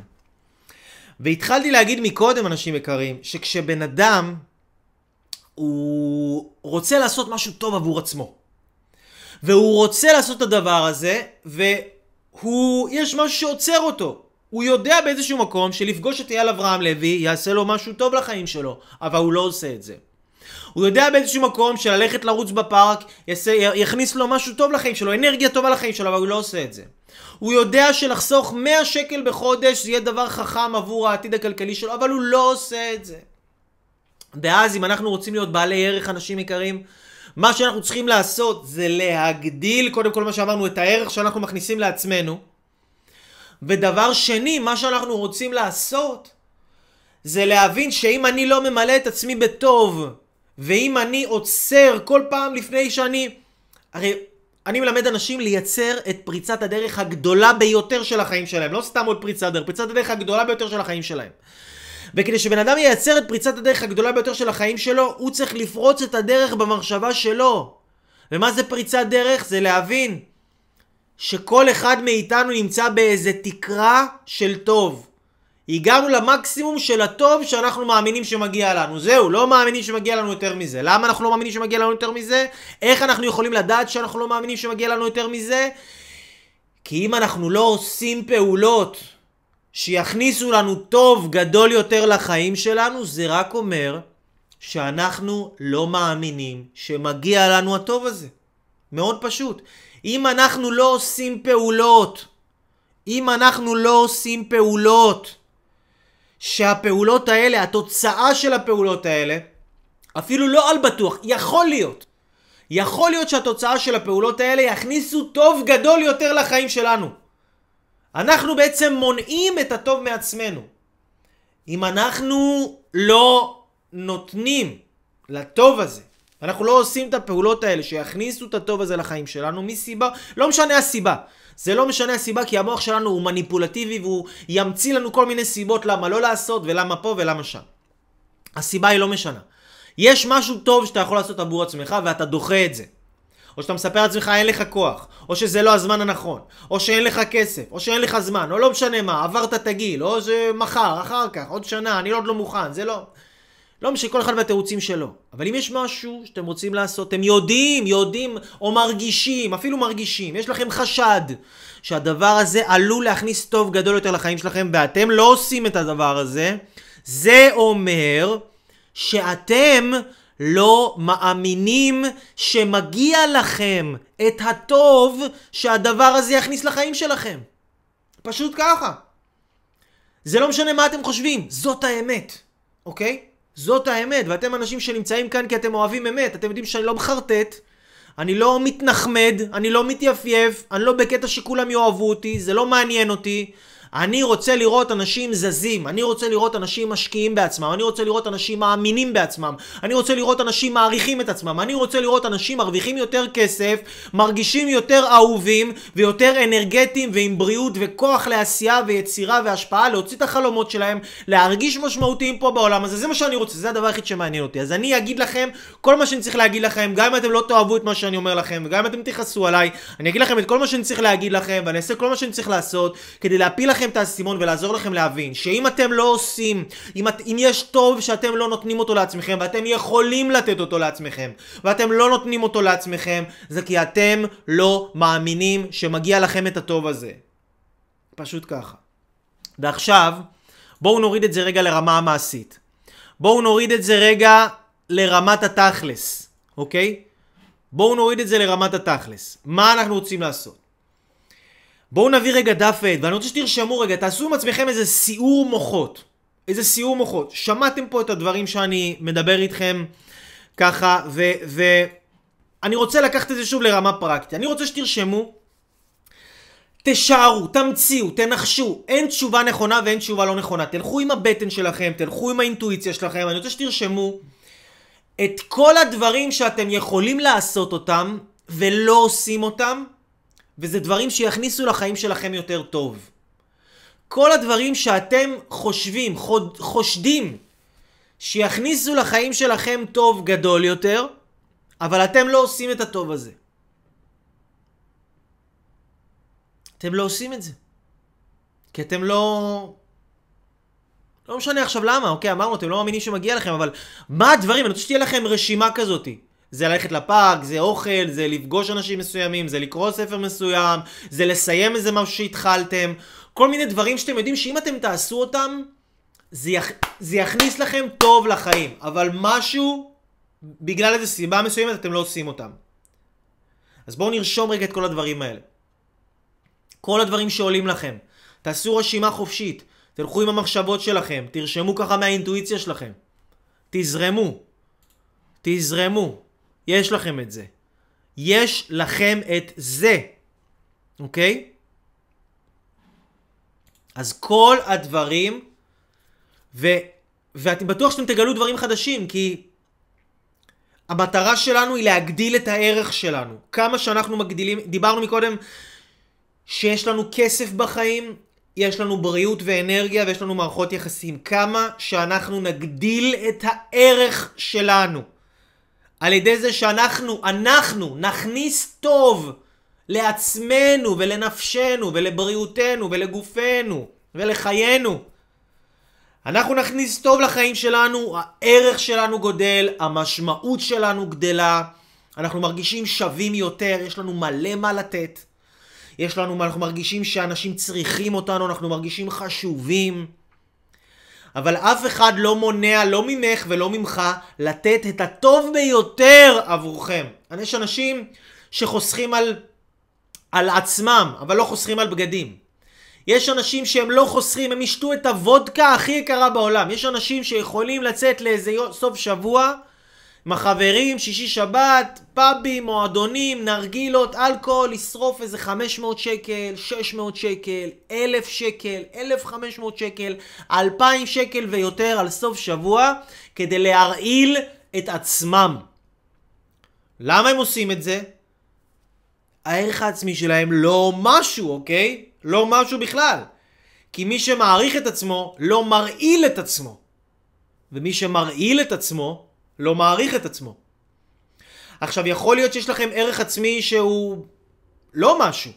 והתחלתי להגיד מקודם, אנשים יקרים, שכשבן אדם הוא רוצה לעשות משהו טוב עבור עצמו, והוא רוצה לעשות את הדבר הזה, והוא, יש משהו שעוצר אותו. הוא יודע באיזשהו מקום שלפגוש את אייל אברהם לוי יעשה לו משהו טוב לחיים שלו, אבל הוא לא עושה את זה. הוא יודע באיזשהו מקום שללכת לרוץ בפארק יעשה, יכניס לו משהו טוב לחיים שלו, אנרגיה טובה לחיים שלו, אבל הוא לא עושה את זה. הוא יודע שלחסוך 100 שקל בחודש זה יהיה דבר חכם עבור העתיד הכלכלי שלו, אבל הוא לא עושה את זה. ואז אם אנחנו רוצים להיות בעלי ערך, אנשים יקרים, מה שאנחנו צריכים לעשות זה להגדיל, קודם כל מה שאמרנו, את הערך שאנחנו מכניסים לעצמנו. ודבר שני, מה שאנחנו רוצים לעשות זה להבין שאם אני לא ממלא את עצמי בטוב, ואם אני עוצר כל פעם לפני שאני... הרי אני מלמד אנשים לייצר את פריצת הדרך הגדולה ביותר של החיים שלהם. לא סתם עוד פריצת דרך, פריצת הדרך הגדולה ביותר של החיים שלהם. וכדי שבן אדם ייצר את פריצת הדרך הגדולה ביותר של החיים שלו, הוא צריך לפרוץ את הדרך במחשבה שלו. ומה זה פריצת דרך? זה להבין שכל אחד מאיתנו נמצא באיזה תקרה של טוב. הגענו למקסימום של הטוב שאנחנו מאמינים שמגיע לנו. זהו, לא מאמינים שמגיע לנו יותר מזה. למה אנחנו לא מאמינים שמגיע לנו יותר מזה? איך אנחנו יכולים לדעת שאנחנו לא מאמינים שמגיע לנו יותר מזה? כי אם אנחנו לא עושים פעולות שיכניסו לנו טוב גדול יותר לחיים שלנו, זה רק אומר שאנחנו לא מאמינים שמגיע לנו הטוב הזה. מאוד פשוט. אם אנחנו לא עושים פעולות, אם אנחנו לא עושים פעולות, שהפעולות האלה, התוצאה של הפעולות האלה, אפילו לא על בטוח, יכול להיות. יכול להיות שהתוצאה של הפעולות האלה יכניסו טוב גדול יותר לחיים שלנו. אנחנו בעצם מונעים את הטוב מעצמנו. אם אנחנו לא נותנים לטוב הזה, אנחנו לא עושים את הפעולות האלה שיכניסו את הטוב הזה לחיים שלנו מסיבה, לא משנה הסיבה. זה לא משנה הסיבה כי המוח שלנו הוא מניפולטיבי והוא ימציא לנו כל מיני סיבות למה לא לעשות ולמה פה ולמה שם. הסיבה היא לא משנה. יש משהו טוב שאתה יכול לעשות עבור עצמך ואתה דוחה את זה. או שאתה מספר לעצמך אין לך כוח, או שזה לא הזמן הנכון, או שאין לך כסף, או שאין לך זמן, או לא משנה מה, עברת את הגיל, או שמחר, אחר כך, עוד שנה, אני עוד לא מוכן, זה לא... לא משנה, כל אחד והתירוצים שלו. אבל אם יש משהו שאתם רוצים לעשות, אתם יודעים, יודעים, או מרגישים, אפילו מרגישים, יש לכם חשד שהדבר הזה עלול להכניס טוב גדול יותר לחיים שלכם, ואתם לא עושים את הדבר הזה, זה אומר שאתם לא מאמינים שמגיע לכם את הטוב שהדבר הזה יכניס לחיים שלכם. פשוט ככה. זה לא משנה מה אתם חושבים, זאת האמת, אוקיי? זאת האמת, ואתם אנשים שנמצאים כאן כי אתם אוהבים אמת, אתם יודעים שאני לא מחרטט, אני לא מתנחמד, אני לא מתייפייף, אני לא בקטע שכולם יאהבו אותי, זה לא מעניין אותי. אני רוצה לראות אנשים זזים, אני רוצה לראות אנשים משקיעים בעצמם, אני רוצה לראות אנשים מאמינים בעצמם, אני רוצה לראות אנשים מעריכים את עצמם, אני רוצה לראות אנשים מרוויחים יותר כסף, מרגישים יותר אהובים ויותר אנרגטיים ועם בריאות וכוח לעשייה ויצירה והשפעה, להוציא את החלומות שלהם, להרגיש משמעותיים פה בעולם הזה, זה מה שאני רוצה, זה הדבר היחיד שמעניין אותי. אז אני אגיד לכם כל מה שאני צריך להגיד לכם, גם אם אתם לא תאהבו את מה שאני אומר לכם, וגם אם אתם תכעסו עליי, אני אגיד לכם את כל מה שאני צריך להגיד לכם, ואני אעשה כל מה שאני צריך לעשות כדי להפיל לכם את האסימון ולעזור לכם להבין שאם אתם לא עושים, אם, את, אם יש טוב שאתם לא נותנים אותו לעצמכם ואתם יכולים לתת אותו לעצמכם ואתם לא נותנים אותו לעצמכם זה כי אתם לא מאמינים שמגיע לכם את הטוב הזה. פשוט ככה. ועכשיו בואו נוריד את זה רגע לרמה המעשית. בואו נוריד את זה רגע לרמת התכלס, אוקיי? בואו נוריד את זה לרמת התכלס. מה אנחנו רוצים לעשות? בואו נביא רגע דף עד, ואני רוצה שתרשמו רגע, תעשו עם עצמכם איזה סיעור מוחות. איזה סיעור מוחות. שמעתם פה את הדברים שאני מדבר איתכם ככה, ו... ו... אני רוצה לקחת את זה שוב לרמה פרקטית. אני רוצה שתרשמו, תשארו, תמציאו, תנחשו. אין תשובה נכונה ואין תשובה לא נכונה. תלכו עם הבטן שלכם, תלכו עם האינטואיציה שלכם. אני רוצה שתרשמו את כל הדברים שאתם יכולים לעשות אותם ולא עושים אותם, וזה דברים שיכניסו לחיים שלכם יותר טוב. כל הדברים שאתם חושבים, חוד, חושדים, שיכניסו לחיים שלכם טוב גדול יותר, אבל אתם לא עושים את הטוב הזה. אתם לא עושים את זה. כי אתם לא... לא משנה עכשיו למה, אוקיי, אמרנו, אתם לא מאמינים שמגיע לכם, אבל מה הדברים? אני רוצה שתהיה לכם רשימה כזאתי. זה ללכת לפארק, זה אוכל, זה לפגוש אנשים מסוימים, זה לקרוא ספר מסוים, זה לסיים איזה משהו שהתחלתם. כל מיני דברים שאתם יודעים שאם אתם תעשו אותם, זה, יכ... זה יכניס לכם טוב לחיים. אבל משהו, בגלל איזו סיבה מסוימת, אתם לא עושים אותם. אז בואו נרשום רגע את כל הדברים האלה. כל הדברים שעולים לכם. תעשו רשימה חופשית. תלכו עם המחשבות שלכם. תרשמו ככה מהאינטואיציה שלכם. תזרמו. תזרמו. יש לכם את זה. יש לכם את זה. אוקיי? אז כל הדברים, ו, ואני בטוח שאתם תגלו דברים חדשים, כי המטרה שלנו היא להגדיל את הערך שלנו. כמה שאנחנו מגדילים, דיברנו מקודם שיש לנו כסף בחיים, יש לנו בריאות ואנרגיה ויש לנו מערכות יחסים. כמה שאנחנו נגדיל את הערך שלנו על ידי זה שאנחנו, אנחנו, נכניס טוב לעצמנו ולנפשנו ולבריאותנו ולגופנו ולחיינו. אנחנו נכניס טוב לחיים שלנו, הערך שלנו גודל, המשמעות שלנו גדלה, אנחנו מרגישים שווים יותר, יש לנו מלא מה לתת. יש לנו, אנחנו מרגישים שאנשים צריכים אותנו, אנחנו מרגישים חשובים. אבל אף אחד לא מונע, לא ממך ולא ממך, לתת את הטוב ביותר עבורכם. יש אנשים שחוסכים על, על עצמם, אבל לא חוסכים על בגדים. יש אנשים שהם לא חוסכים, הם ישתו את הוודקה הכי יקרה בעולם. יש אנשים שיכולים לצאת לאיזה סוף שבוע עם החברים, שישי שבת, פאבים, מועדונים, נרגילות, אלכוהול, לשרוף איזה 500 שקל, 600 שקל, 1,000 שקל, 1,500 שקל, 2,000 שקל ויותר על סוף שבוע כדי להרעיל את עצמם. למה הם עושים את זה? הערך העצמי שלהם לא משהו, אוקיי? לא משהו בכלל. כי מי שמעריך את עצמו לא מרעיל את עצמו. ומי שמרעיל את עצמו לא מעריך את עצמו. עכשיו, יכול להיות שיש לכם ערך עצמי שהוא לא משהו.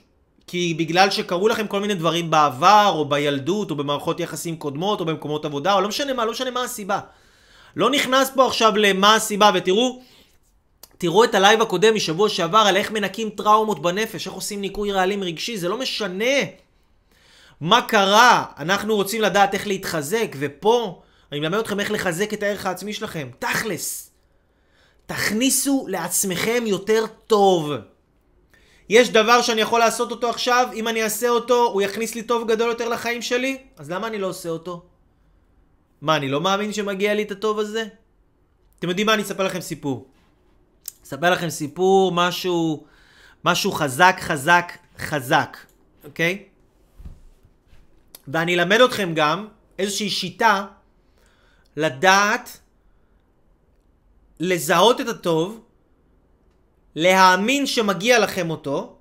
כי בגלל שקרו לכם כל מיני דברים בעבר, או בילדות, או במערכות יחסים קודמות, או במקומות עבודה, או לא משנה מה, לא משנה מה הסיבה. לא נכנס פה עכשיו למה הסיבה, ותראו, תראו את הלייב הקודם משבוע שעבר על איך מנקים טראומות בנפש, איך עושים ניקוי רעלים רגשי, זה לא משנה מה קרה, אנחנו רוצים לדעת איך להתחזק, ופה אני מלמד אתכם איך לחזק את הערך העצמי שלכם. תכלס. תכניסו לעצמכם יותר טוב. יש דבר שאני יכול לעשות אותו עכשיו, אם אני אעשה אותו, הוא יכניס לי טוב גדול יותר לחיים שלי? אז למה אני לא עושה אותו? מה, אני לא מאמין שמגיע לי את הטוב הזה? אתם יודעים מה? אני אספר לכם סיפור. אספר לכם סיפור, משהו, משהו חזק, חזק, חזק, אוקיי? ואני אלמד אתכם גם איזושהי שיטה לדעת לזהות את הטוב, להאמין שמגיע לכם אותו,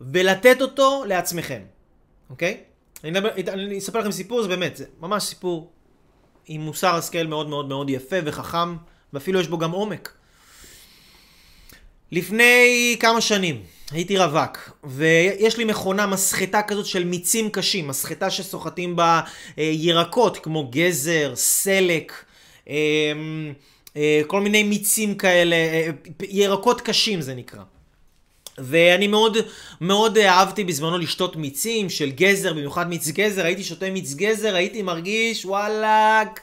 ולתת אותו לעצמכם, אוקיי? אני, אדבר, אני אספר לכם סיפור, זה באמת, זה ממש סיפור עם מוסר השכל מאוד מאוד מאוד יפה וחכם, ואפילו יש בו גם עומק. לפני כמה שנים הייתי רווק, ויש לי מכונה, מסחטה כזאת של מיצים קשים, מסחטה שסוחטים בה אה, ירקות כמו גזר, סלק, אה, אה, כל מיני מיצים כאלה, ירקות קשים זה נקרא. ואני מאוד מאוד אהבתי בזמנו לשתות מיצים של גזר, במיוחד מיץ גזר, הייתי שותה מיץ גזר, הייתי מרגיש וואלאק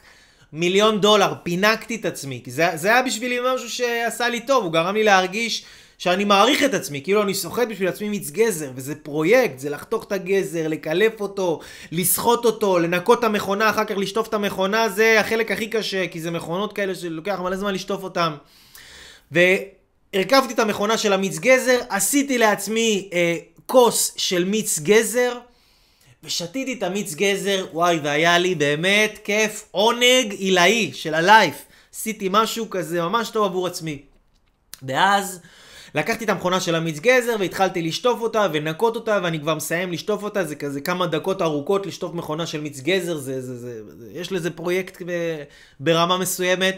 מיליון דולר, פינקתי את עצמי, כי זה, זה היה בשבילי משהו שעשה לי טוב, הוא גרם לי להרגיש שאני מעריך את עצמי, כאילו אני סוחט בשביל עצמי מיץ גזר, וזה פרויקט, זה לחתוך את הגזר, לקלף אותו, לסחוט אותו, לנקות את המכונה, אחר כך לשטוף את המכונה, זה החלק הכי קשה, כי זה מכונות כאלה שלוקח מלא זמן לשטוף אותן. והרכבתי את המכונה של המיץ גזר, עשיתי לעצמי אה, כוס של מיץ גזר, ושתיתי את המיץ גזר, וואי, והיה לי באמת כיף, עונג עילאי של הלייף. עשיתי משהו כזה ממש טוב עבור עצמי. ואז לקחתי את המכונה של המיץ גזר והתחלתי לשטוף אותה ולנקות אותה ואני כבר מסיים לשטוף אותה, זה כזה כמה דקות ארוכות לשטוף מכונה של מיץ גזר, זה, זה, זה, זה, יש לזה פרויקט ברמה מסוימת.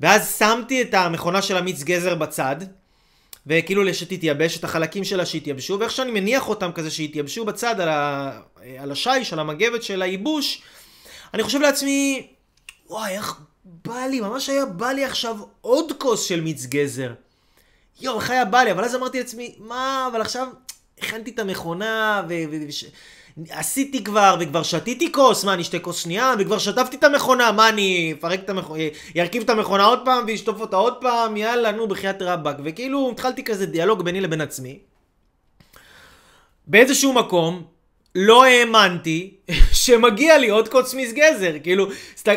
ואז שמתי את המכונה של המיץ גזר בצד, וכאילו שתתייבש את החלקים שלה שהתייבשו, ואיך שאני מניח אותם כזה שהתייבשו בצד על, ה... על השיש, על המגבת של הייבוש, אני חושב לעצמי, וואי, איך בא לי, ממש היה בא לי עכשיו עוד כוס של מיץ גזר. יואו, איך היה בא לי, אבל אז אמרתי לעצמי, מה, אבל עכשיו הכנתי את המכונה, ו... ו... עשיתי כבר, וכבר שתיתי כוס, מה, אני אשתה כוס שנייה? וכבר שטפתי את המכונה, מה, אני אפרק את המכונה, ירכיב את המכונה עוד פעם, ואשטוף אותה עוד פעם, יאללה, נו, בחייאת רבאק. וכאילו, התחלתי כזה דיאלוג ביני לבין עצמי. באיזשהו מקום, לא האמנתי (laughs) שמגיע לי עוד כוס מיס גזר, כאילו, סת...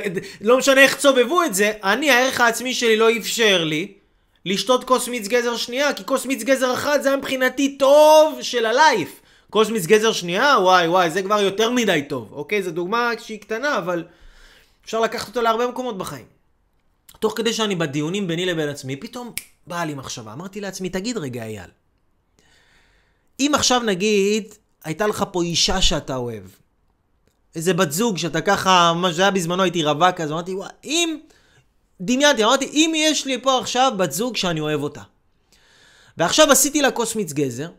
לא משנה איך צובבו את זה, אני, הערך העצמי שלי לא אפשר לי לשתות כוס מיץ גזר שנייה, כי כוס מיץ גזר אחת זה היה מבחינתי טוב של הלייף. כוס מיץ גזר שנייה, וואי וואי, זה כבר יותר מדי טוב, אוקיי? זו דוגמה שהיא קטנה, אבל אפשר לקחת אותה להרבה מקומות בחיים. תוך כדי שאני בדיונים ביני לבין עצמי, פתאום באה לי מחשבה. אמרתי לעצמי, תגיד רגע, אייל, אם עכשיו נגיד, הייתה לך פה אישה שאתה אוהב, איזה בת זוג שאתה ככה, מה שהיה בזמנו הייתי רווק, אז אמרתי, וואי, אם, דמיינתי, אמרתי, אם יש לי פה עכשיו בת זוג שאני אוהב אותה, ועכשיו עשיתי לה כוס מיץ גזר,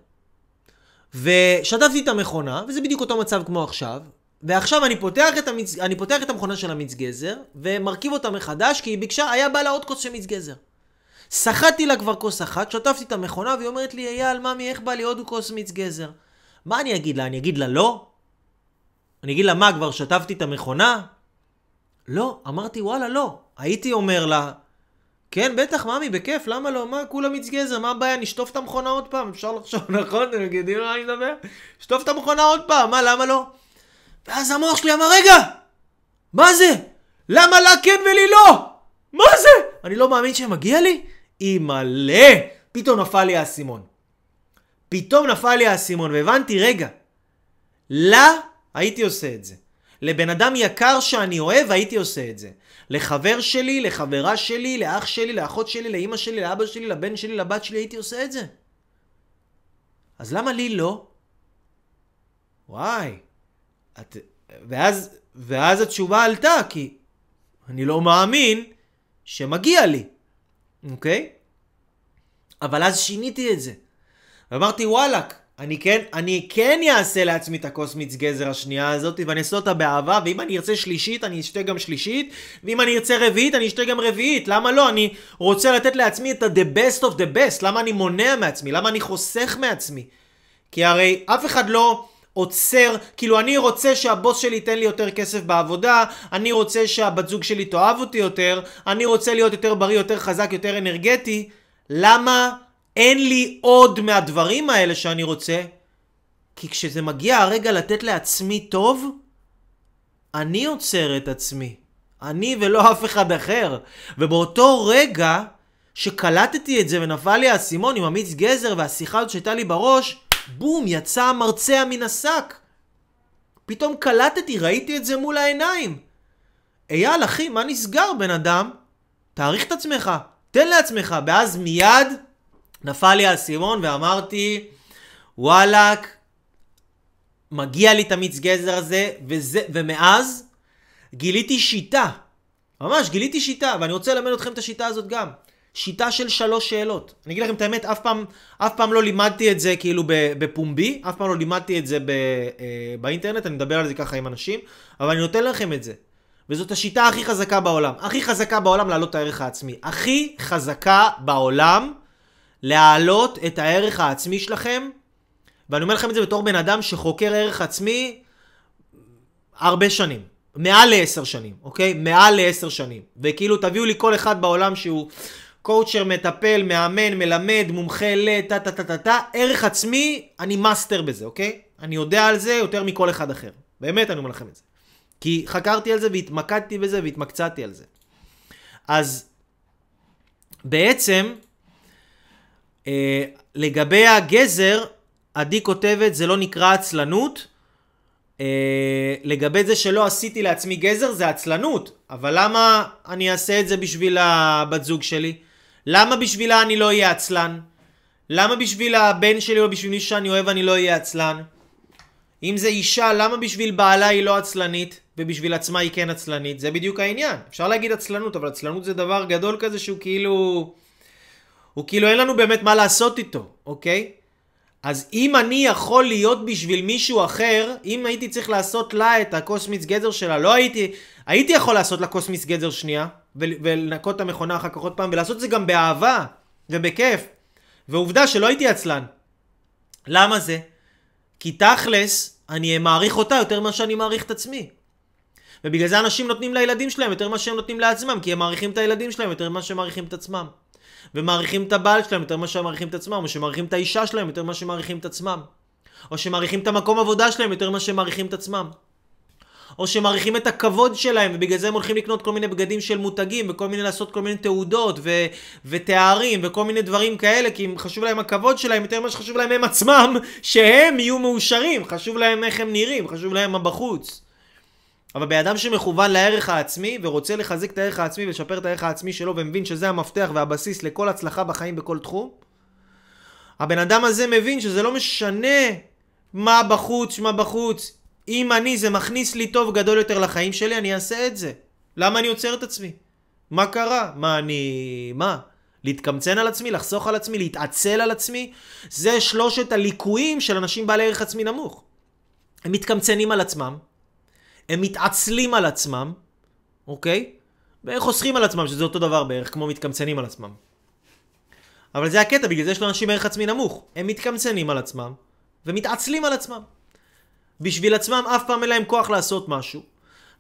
ושטפתי את המכונה, וזה בדיוק אותו מצב כמו עכשיו, ועכשיו אני פותח את, המצ... אני פותח את המכונה של המיץ גזר, ומרכיב אותה מחדש, כי היא ביקשה, היה בא לה עוד כוס של מיץ גזר. סחטתי לה כבר כוס אחת, שטפתי את המכונה, והיא אומרת לי, אייל, ממי, איך בא לי עוד כוס מיץ גזר? מה אני אגיד לה? אני אגיד לה לא? אני אגיד לה, מה, כבר שטפתי את המכונה? לא. אמרתי, וואלה, לא. הייתי אומר לה, כן, בטח, ממי, בכיף, למה לא? מה, כולה מיץ גזר, מה הבעיה? נשטוף את המכונה עוד פעם, אפשר לחשוב, (laughs) נכון? אתם יודעים מה אני מדבר? שטוף את המכונה עוד פעם, מה, למה לא? ואז המוח שלי אמר, רגע, מה זה? למה לה כן ולי לא? מה זה? אני לא מאמין שמגיע לי? אימא'לה! פתאום נפל לי האסימון. פתאום נפל לי האסימון, והבנתי, רגע, לה הייתי עושה את זה. לבן אדם יקר שאני אוהב, הייתי עושה את זה. לחבר שלי, לחברה שלי, לאח שלי, לאחות שלי, לאימא שלי, לאבא שלי, לבן שלי, לבת שלי, הייתי עושה את זה. אז למה לי לא? וואי. את... ואז, ואז התשובה עלתה, כי אני לא מאמין שמגיע לי, אוקיי? אבל אז שיניתי את זה. ואמרתי, וואלאק, אני כן, אני כן אעשה לעצמי את הכוס מיץ גזר השנייה הזאת, ואני אעשה אותה באהבה, ואם אני ארצה שלישית, אני אשתה גם שלישית, ואם אני ארצה רביעית, אני אשתה גם רביעית. למה לא? אני רוצה לתת לעצמי את ה-the best of the best. למה אני מונע מעצמי? למה אני חוסך מעצמי? כי הרי אף אחד לא עוצר, כאילו אני רוצה שהבוס שלי ייתן לי יותר כסף בעבודה, אני רוצה שהבת זוג שלי תאהב אותי יותר, אני רוצה להיות יותר בריא, יותר חזק, יותר אנרגטי. למה אין לי עוד מהדברים האלה שאני רוצה, כי כשזה מגיע הרגע לתת לעצמי טוב, אני עוצר את עצמי. אני ולא אף אחד אחר. ובאותו רגע שקלטתי את זה ונפל לי האסימון עם המיץ גזר והשיחה הזאת שהייתה לי בראש, בום, יצא המרצע מן השק. פתאום קלטתי, ראיתי את זה מול העיניים. אייל, אחי, מה נסגר, בן אדם? תעריך את עצמך, תן לעצמך, ואז מיד נפל לי האסימון ואמרתי, וואלאק, מגיע לי את המיץ גזר הזה, וזה, ומאז גיליתי שיטה. ממש, גיליתי שיטה, ואני רוצה ללמד אתכם את השיטה הזאת גם. שיטה של שלוש שאלות. אני אגיד לכם את האמת, אף פעם, אף פעם לא לימדתי את זה כאילו בפומבי, אף פעם לא לימדתי את זה אה, באינטרנט, אני מדבר על זה ככה עם אנשים, אבל אני נותן לכם את זה. וזאת השיטה הכי חזקה בעולם. הכי חזקה בעולם להעלות את הערך העצמי. הכי חזקה בעולם להעלות את הערך העצמי שלכם, ואני אומר לכם את זה בתור בן אדם שחוקר ערך עצמי הרבה שנים. מעל לעשר שנים, אוקיי? מעל לעשר שנים. וכאילו תביאו לי כל אחד בעולם שהוא coacher, מטפל, מאמן, מלמד, מומחה ל... טה טה טה טה טה. ערך עצמי, אני מאסטר בזה, אוקיי? אני יודע על זה יותר מכל אחד אחר. באמת אני אומר לכם את זה. כי חקרתי על זה והתמקדתי בזה והתמקצעתי על זה. אז בעצם לגבי הגזר, עדי כותבת, זה לא נקרא עצלנות. אה, לגבי זה שלא עשיתי לעצמי גזר, זה עצלנות. אבל למה אני אעשה את זה בשביל הבת זוג שלי? למה בשבילה אני לא אהיה עצלן? למה בשביל הבן שלי או בשביל מי שאני אוהב אני לא אהיה עצלן? אם זה אישה, למה בשביל בעלה היא לא עצלנית ובשביל עצמה היא כן עצלנית? זה בדיוק העניין. אפשר להגיד עצלנות, אבל עצלנות זה דבר גדול כזה שהוא כאילו... הוא כאילו אין לנו באמת מה לעשות איתו, אוקיי? אז אם אני יכול להיות בשביל מישהו אחר, אם הייתי צריך לעשות לה את הקוסמיץ גזר שלה, לא הייתי, הייתי יכול לעשות לה קוסמיץ גזר שנייה, ולנקות את המכונה אחר כך עוד פעם, ולעשות את זה גם באהבה ובכיף. ועובדה שלא הייתי עצלן. למה זה? כי תכלס, אני מעריך אותה יותר ממה שאני מעריך את עצמי. ובגלל זה אנשים נותנים לילדים שלהם יותר ממה שהם נותנים לעצמם, כי הם מעריכים את הילדים שלהם יותר ממה שהם מעריכים את עצמם. ומעריכים את הבעל שלהם יותר ממה שהם מעריכים את עצמם, או שמעריכים את האישה שלהם יותר ממה שהם מעריכים את עצמם. או שמעריכים את המקום עבודה שלהם יותר ממה שהם מעריכים את עצמם. או שמעריכים את הכבוד שלהם, ובגלל זה הם הולכים לקנות כל מיני בגדים של מותגים, וכל מיני לעשות כל מיני תעודות, ו- ותארים, וכל מיני דברים כאלה, כי חשוב להם הכבוד שלהם יותר ממה שחשוב להם הם עצמם, שהם יהיו מאושרים, חשוב להם איך הם נראים, חשוב להם מה בחוץ. אבל בן אדם שמכוון לערך העצמי, ורוצה לחזק את הערך העצמי ולשפר את הערך העצמי שלו, ומבין שזה המפתח והבסיס לכל הצלחה בחיים בכל תחום, הבן אדם הזה מבין שזה לא משנה מה בחוץ, מה בחוץ. אם אני, זה מכניס לי טוב גדול יותר לחיים שלי, אני אעשה את זה. למה אני עוצר את עצמי? מה קרה? מה אני... מה? להתקמצן על עצמי, לחסוך על עצמי, להתעצל על עצמי? זה שלושת הליקויים של אנשים בעלי ערך עצמי נמוך. הם מתקמצנים על עצמם, הם מתעצלים על עצמם, אוקיי? וחוסכים על עצמם, שזה אותו דבר בערך, כמו מתקמצנים על עצמם. אבל זה הקטע, בגלל זה יש לאנשים ערך עצמי נמוך. הם מתקמצנים על עצמם, ומתעצלים על עצמם. בשביל עצמם אף פעם אין להם כוח לעשות משהו,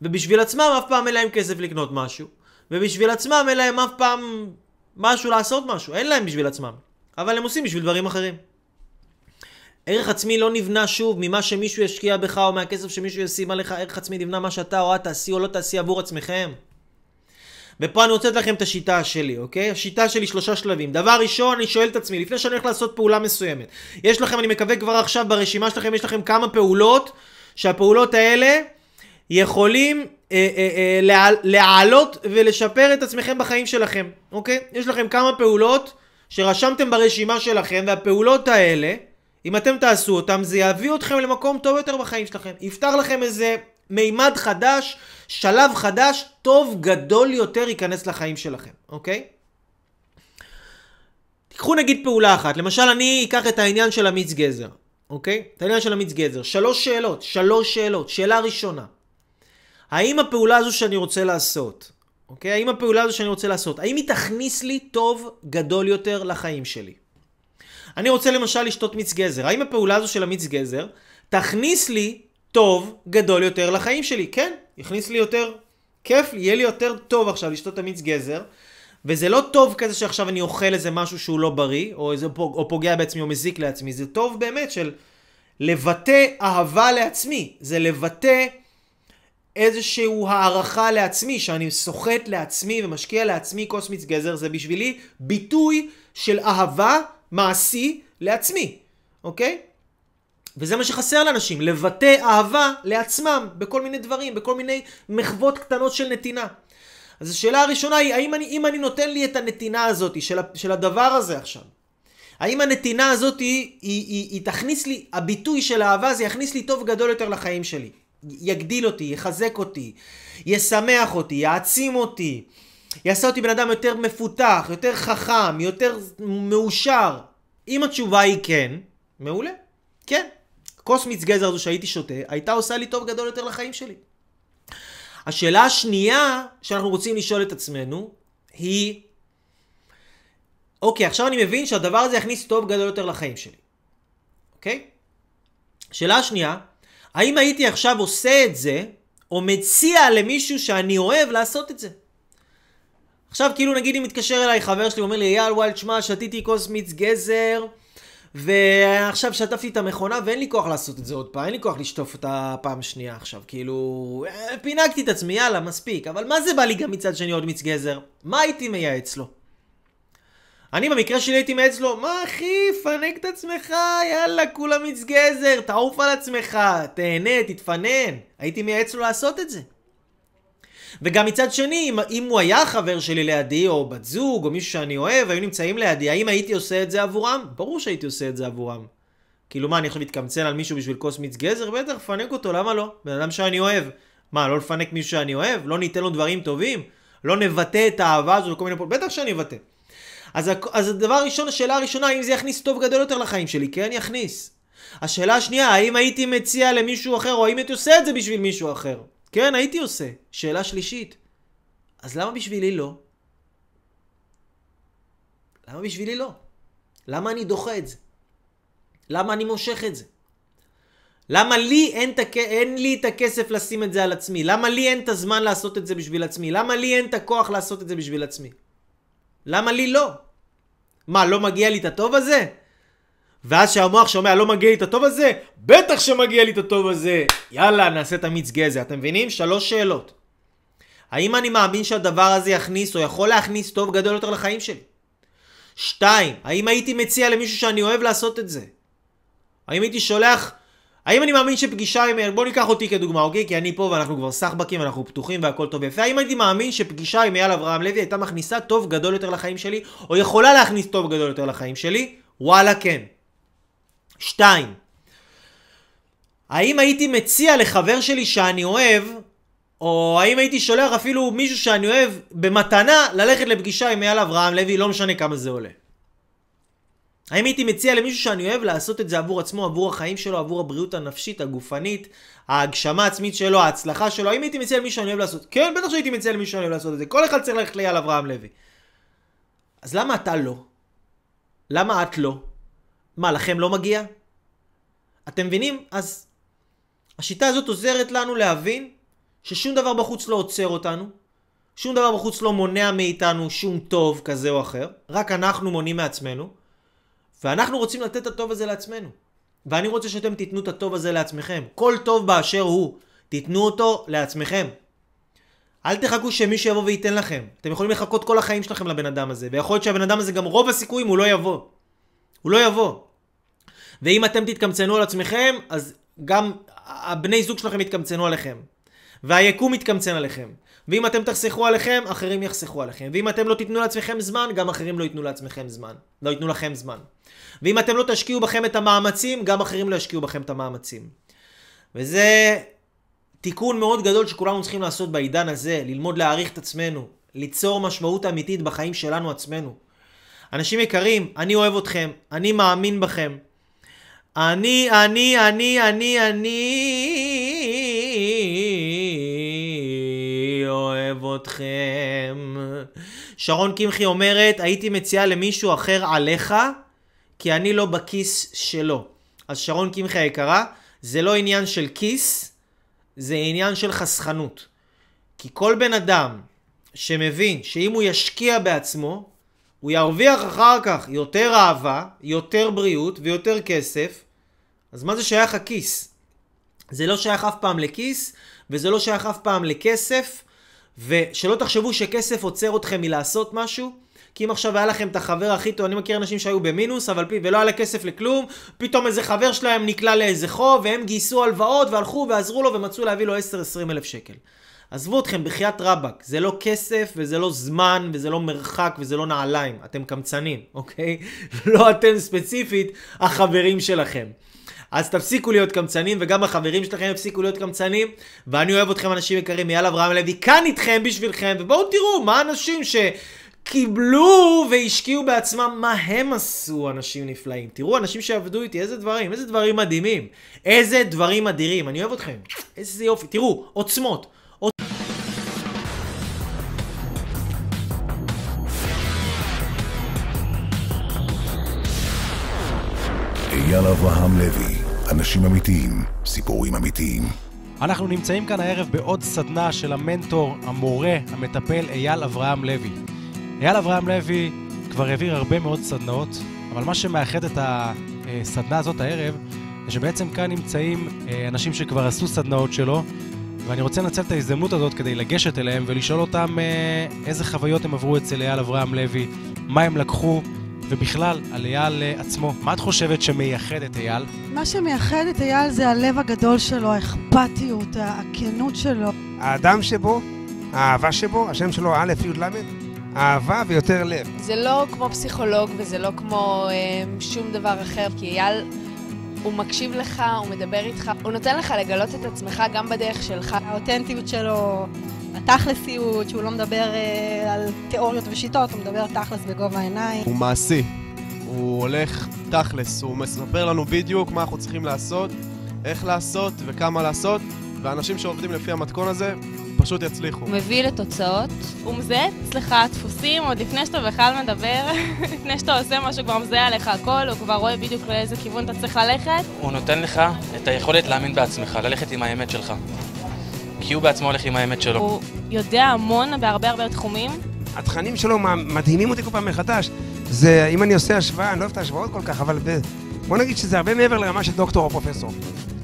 ובשביל עצמם אף פעם אין להם כסף לקנות משהו, ובשביל עצמם אין להם אף פעם משהו לעשות משהו, אין להם בשביל עצמם. אבל הם עושים בשביל דברים אחרים. ערך עצמי לא נבנה שוב ממה שמישהו ישקיע בך או מהכסף שמישהו ישים עליך, ערך עצמי נבנה מה שאתה או את תעשי או לא תעשי עבור עצמכם. ופה אני רוצה לתת לכם את השיטה שלי, אוקיי? השיטה שלי שלושה שלבים. דבר ראשון, אני שואל את עצמי, לפני שאני הולך לעשות פעולה מסוימת, יש לכם, אני מקווה כבר עכשיו ברשימה שלכם, יש לכם כמה פעולות, שהפעולות האלה יכולים אה, אה, אה, לה, להעלות ולשפר את עצמכם בחיים שלכם, אוקיי? יש לכם כמה פעולות שרשמתם ברשימה שלכם, והפעולות האלה, אם אתם תעשו אותם, זה יביא אתכם למקום טוב יותר בחיים שלכם. יפתח לכם איזה מימד חדש, שלב חדש, טוב גדול יותר ייכנס לחיים שלכם, אוקיי? תיקחו נגיד פעולה אחת, למשל אני אקח את העניין של המיץ גזר, אוקיי? את העניין של המיץ גזר. שלוש שאלות, שלוש שאלות. שאלה ראשונה, האם הפעולה הזו שאני רוצה לעשות, אוקיי? האם הפעולה הזו שאני רוצה לעשות, האם היא תכניס לי טוב גדול יותר לחיים שלי? אני רוצה למשל לשתות מיץ גזר. האם הפעולה הזו של המיץ גזר תכניס לי טוב גדול יותר לחיים שלי? כן, יכניס לי יותר כיף, יהיה לי יותר טוב עכשיו לשתות את המיץ גזר. וזה לא טוב כזה שעכשיו אני אוכל איזה משהו שהוא לא בריא, או, איזה, או פוגע בעצמי או מזיק לעצמי. זה טוב באמת של לבטא אהבה לעצמי. זה לבטא איזושהי הערכה לעצמי, שאני סוחט לעצמי ומשקיע לעצמי כוס מיץ גזר. זה בשבילי ביטוי של אהבה מעשי לעצמי, אוקיי? וזה מה שחסר לאנשים, לבטא אהבה לעצמם בכל מיני דברים, בכל מיני מחוות קטנות של נתינה. אז השאלה הראשונה היא, האם אני, אם אני נותן לי את הנתינה הזאת של, של הדבר הזה עכשיו, האם הנתינה הזאת היא, היא, היא, היא תכניס לי, הביטוי של אהבה זה יכניס לי טוב גדול יותר לחיים שלי. יגדיל אותי, יחזק אותי, ישמח אותי, יעצים אותי, יעשה אותי בן אדם יותר מפותח, יותר חכם, יותר מאושר? אם התשובה היא כן, מעולה. כן. כוס מיץ גזר הזו שהייתי שותה, הייתה עושה לי טוב גדול יותר לחיים שלי. השאלה השנייה שאנחנו רוצים לשאול את עצמנו היא, אוקיי, עכשיו אני מבין שהדבר הזה יכניס טוב גדול יותר לחיים שלי. אוקיי? שאלה השנייה, האם הייתי עכשיו עושה את זה, או מציע למישהו שאני אוהב לעשות את זה? עכשיו כאילו נגיד אם מתקשר אליי חבר שלי, אומר לי, אייל וואל, תשמע, שתיתי כוס מיץ גזר, ועכשיו שטפתי את המכונה ואין לי כוח לעשות את זה עוד פעם, אין לי כוח לשטוף אותה פעם שנייה עכשיו, כאילו, אה, פינקתי את עצמי, יאללה, מספיק, אבל מה זה בא לי גם מצד שני עוד מיץ גזר? מה הייתי מייעץ לו? אני במקרה שלי הייתי מייעץ לו, מה אחי, פנק את עצמך, יאללה, כולה מיץ גזר, תעוף על עצמך, תהנה, תתפנן. הייתי מייעץ לו לעשות את זה. וגם מצד שני, אם, אם הוא היה חבר שלי לידי, או בת זוג, או מישהו שאני אוהב, היו נמצאים לידי, האם הייתי עושה את זה עבורם? ברור שהייתי עושה את זה עבורם. כאילו מה, אני עכשיו מתקמצן על מישהו בשביל כוס מיץ גזר? בטח, פנק אותו, למה לא? בן אדם שאני אוהב. מה, לא לפנק מישהו שאני אוהב? לא ניתן לו דברים טובים? לא נבטא את האהבה הזו לכל מיני... בטח שאני אבטא. אז, אז הדבר הראשון, השאלה הראשונה, האם זה יכניס טוב גדול יותר לחיים שלי? כן, יכניס. השאלה השנייה, האם הייתי מציע למישהו אחר, או האם הייתי עושה את זה בשביל מישהו אחר? כן, הייתי עושה. שאלה שלישית, אז למה בשבילי לא? למה בשבילי לא? למה אני דוחה את זה? למה אני מושך את זה? למה לי אין, תק... אין לי את הכסף לשים את זה על עצמי? למה לי אין את הזמן לעשות את זה בשביל עצמי? למה לי אין את הכוח לעשות את זה בשביל עצמי? למה לי לא? מה, לא מגיע לי את הטוב הזה? ואז שהמוח שומע לא מגיע לי את הטוב הזה, בטח שמגיע לי את הטוב הזה. יאללה, נעשה את המיץ גזע. אתם מבינים? שלוש שאלות. האם אני מאמין שהדבר הזה יכניס או יכול להכניס טוב גדול יותר לחיים שלי? שתיים, האם הייתי מציע למישהו שאני אוהב לעשות את זה? האם הייתי שולח... האם אני מאמין שפגישה עם... בוא ניקח אותי כדוגמה, אוקיי? כי אני פה ואנחנו כבר סחבקים, אנחנו פתוחים והכל טוב ויפה. האם הייתי מאמין שפגישה עם אייל אברהם לוי הייתה מכניסה טוב גדול יותר לחיים שלי, או יכולה להכניס טוב גדול יותר לחיים שלי? וואלה כן. שתיים, האם הייתי מציע לחבר שלי שאני אוהב, או האם הייתי שולח אפילו מישהו שאני אוהב במתנה ללכת לפגישה עם אייל אברהם לוי, לא משנה כמה זה עולה. האם הייתי מציע למישהו שאני אוהב לעשות את זה עבור עצמו, עבור החיים שלו, עבור הבריאות הנפשית, הגופנית, ההגשמה העצמית שלו, ההצלחה שלו? האם הייתי מציע למישהו שאני אוהב לעשות? כן, בטח שהייתי מציע למישהו שאני אוהב לעשות את זה. כל אחד צריך ללכת לאייל אברהם לוי. אז למה אתה לא? למה את לא? מה, לכם לא מגיע? אתם מבינים? אז השיטה הזאת עוזרת לנו להבין ששום דבר בחוץ לא עוצר אותנו, שום דבר בחוץ לא מונע מאיתנו שום טוב כזה או אחר, רק אנחנו מונעים מעצמנו, ואנחנו רוצים לתת את הטוב הזה לעצמנו. ואני רוצה שאתם תיתנו את הטוב הזה לעצמכם. כל טוב באשר הוא, תיתנו אותו לעצמכם. אל תחכו שמישהו יבוא וייתן לכם. אתם יכולים לחכות כל החיים שלכם לבן אדם הזה, ויכול להיות שהבן אדם הזה גם רוב הסיכויים הוא לא יבוא. הוא לא יבוא. ואם אתם תתקמצנו על עצמכם, אז גם הבני זוג שלכם יתקמצנו עליכם. והיקום יתקמצן עליכם. ואם אתם תחסכו עליכם, אחרים יחסכו עליכם. ואם אתם לא תיתנו לעצמכם זמן, גם אחרים לא ייתנו לעצמכם זמן. לא ייתנו לכם זמן. ואם אתם לא תשקיעו בכם את המאמצים, גם אחרים לא ישקיעו בכם את המאמצים. וזה תיקון מאוד גדול שכולנו צריכים לעשות בעידן הזה, ללמוד להעריך את עצמנו, ליצור משמעות אמיתית בחיים שלנו עצמנו. אנשים יקרים, אני אוהב אתכם, אני מאמין בכם. אני, אני, אני, אני, אני אוהב אתכם. שרון קמחי אומרת, הייתי מציעה למישהו אחר עליך, כי אני לא בכיס שלו. אז שרון קמחי היקרה, זה לא עניין של כיס, זה עניין של חסכנות. כי כל בן אדם שמבין שאם הוא ישקיע בעצמו, הוא ירוויח אחר כך יותר אהבה, יותר בריאות ויותר כסף, אז מה זה שייך הכיס? זה לא שייך אף פעם לכיס, וזה לא שייך אף פעם לכסף, ושלא תחשבו שכסף עוצר אתכם מלעשות משהו, כי אם עכשיו היה לכם את החבר הכי טוב, אני מכיר אנשים שהיו במינוס, אבל פי, ולא היה לה כסף לכלום, פתאום איזה חבר שלהם נקלע לאיזה חוב, והם גייסו הלוואות, והלכו ועזרו לו, ומצאו להביא לו 10-20 אלף שקל. עזבו אתכם, בחייאת רבאק, זה לא כסף, וזה לא זמן, וזה לא מרחק, וזה לא נעליים, אתם קמצנים, אוקיי? (laughs) לא אתם ספציפית, החברים שלכם. אז תפסיקו להיות קמצנים, וגם החברים שלכם יפסיקו להיות קמצנים, ואני אוהב אתכם אנשים יקרים, אייל אברהם לוי, כאן איתכם בשבילכם, ובואו תראו מה אנשים שקיבלו והשקיעו בעצמם, מה הם עשו, אנשים נפלאים. תראו, אנשים שעבדו איתי, איזה דברים, איזה דברים מדהימים. איזה דברים אדירים, אני אוהב אתכם. איזה יופי, תראו, עוצמות. אייל אברהם לוי, אנשים אמיתיים, סיפורים אמיתיים. אנחנו נמצאים כאן הערב בעוד סדנה של המנטור, המורה, המטפל אייל אברהם לוי. אייל אברהם לוי כבר העביר הרבה מאוד סדנאות, אבל מה שמאחד את הסדנה הזאת הערב, זה שבעצם כאן נמצאים אה, אנשים שכבר עשו סדנאות שלו, ואני רוצה לנצל את ההזדמנות הזאת כדי לגשת אליהם ולשאול אותם אה, איזה חוויות הם עברו אצל אייל אברהם לוי, מה הם לקחו, ובכלל, על אייל אה, עצמו. מה את חושבת שמייחד את אייל? מה שמייחד את אייל זה הלב הגדול שלו, האכפתיות, הכנות שלו. האדם שבו, האהבה שבו, השם שלו א' י' ל', אהבה ויותר לב. זה לא כמו פסיכולוג וזה לא כמו אה, שום דבר אחר, כי אייל... הוא מקשיב לך, הוא מדבר איתך, הוא נותן לך לגלות את עצמך גם בדרך שלך. האותנטיות שלו התכלסיות, שהוא לא מדבר אה, על תיאוריות ושיטות, הוא מדבר תכלס בגובה העיניים. הוא מעשי. הוא הולך תכלס, הוא מספר לנו בדיוק מה אנחנו צריכים לעשות, איך לעשות וכמה לעשות, ואנשים שעובדים לפי המתכון הזה פשוט יצליחו. הוא מביא לתוצאות. הוא מזהה אצלך דפוסים עוד לפני שאתה בכלל מדבר, (laughs) לפני שאתה עושה משהו, כבר מזהה עליך הכל, הוא כבר רואה בדיוק לאיזה כיוון אתה צריך ללכת. הוא נותן לך את היכולת להאמין בעצמך, ללכת עם האמת שלך. כי הוא בעצמו הולך עם האמת שלו. הוא יודע המון בהרבה הרבה תחומים. התכנים שלו מדהימים אותי כל פעם מחדש. זה, אם אני עושה השוואה, אני לא אוהב את ההשוואות כל כך, אבל ב... בוא נגיד שזה הרבה מעבר לרמה של דוקטור או פרופסור.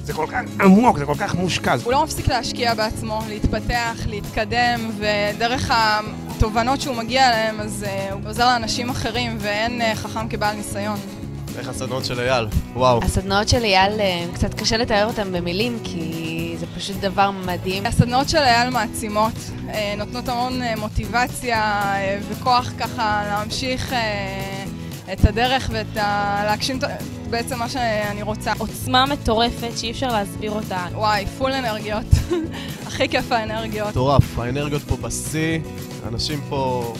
זה כל כך עמוק, זה כל כך מושקע. הוא לא מפסיק להשקיע בעצמו, להתפתח, להתקדם, ודרך התובנות שהוא מגיע אליהן, אז uh, הוא עוזר לאנשים אחרים, ואין uh, חכם כבעל ניסיון. איך הסדנאות של אייל, וואו. הסדנאות של אייל, אה, קצת קשה לתאר אותן במילים, כי פשוט דבר מדהים. הסדנאות של אייל מעצימות, נותנות המון מוטיבציה וכוח ככה להמשיך את הדרך ואת ה... להגשים בעצם מה שאני רוצה. עוצמה מטורפת שאי אפשר להסביר אותה. וואי, פול אנרגיות. (laughs) הכי כיף האנרגיות. מטורף, האנרגיות פה בשיא, אנשים פה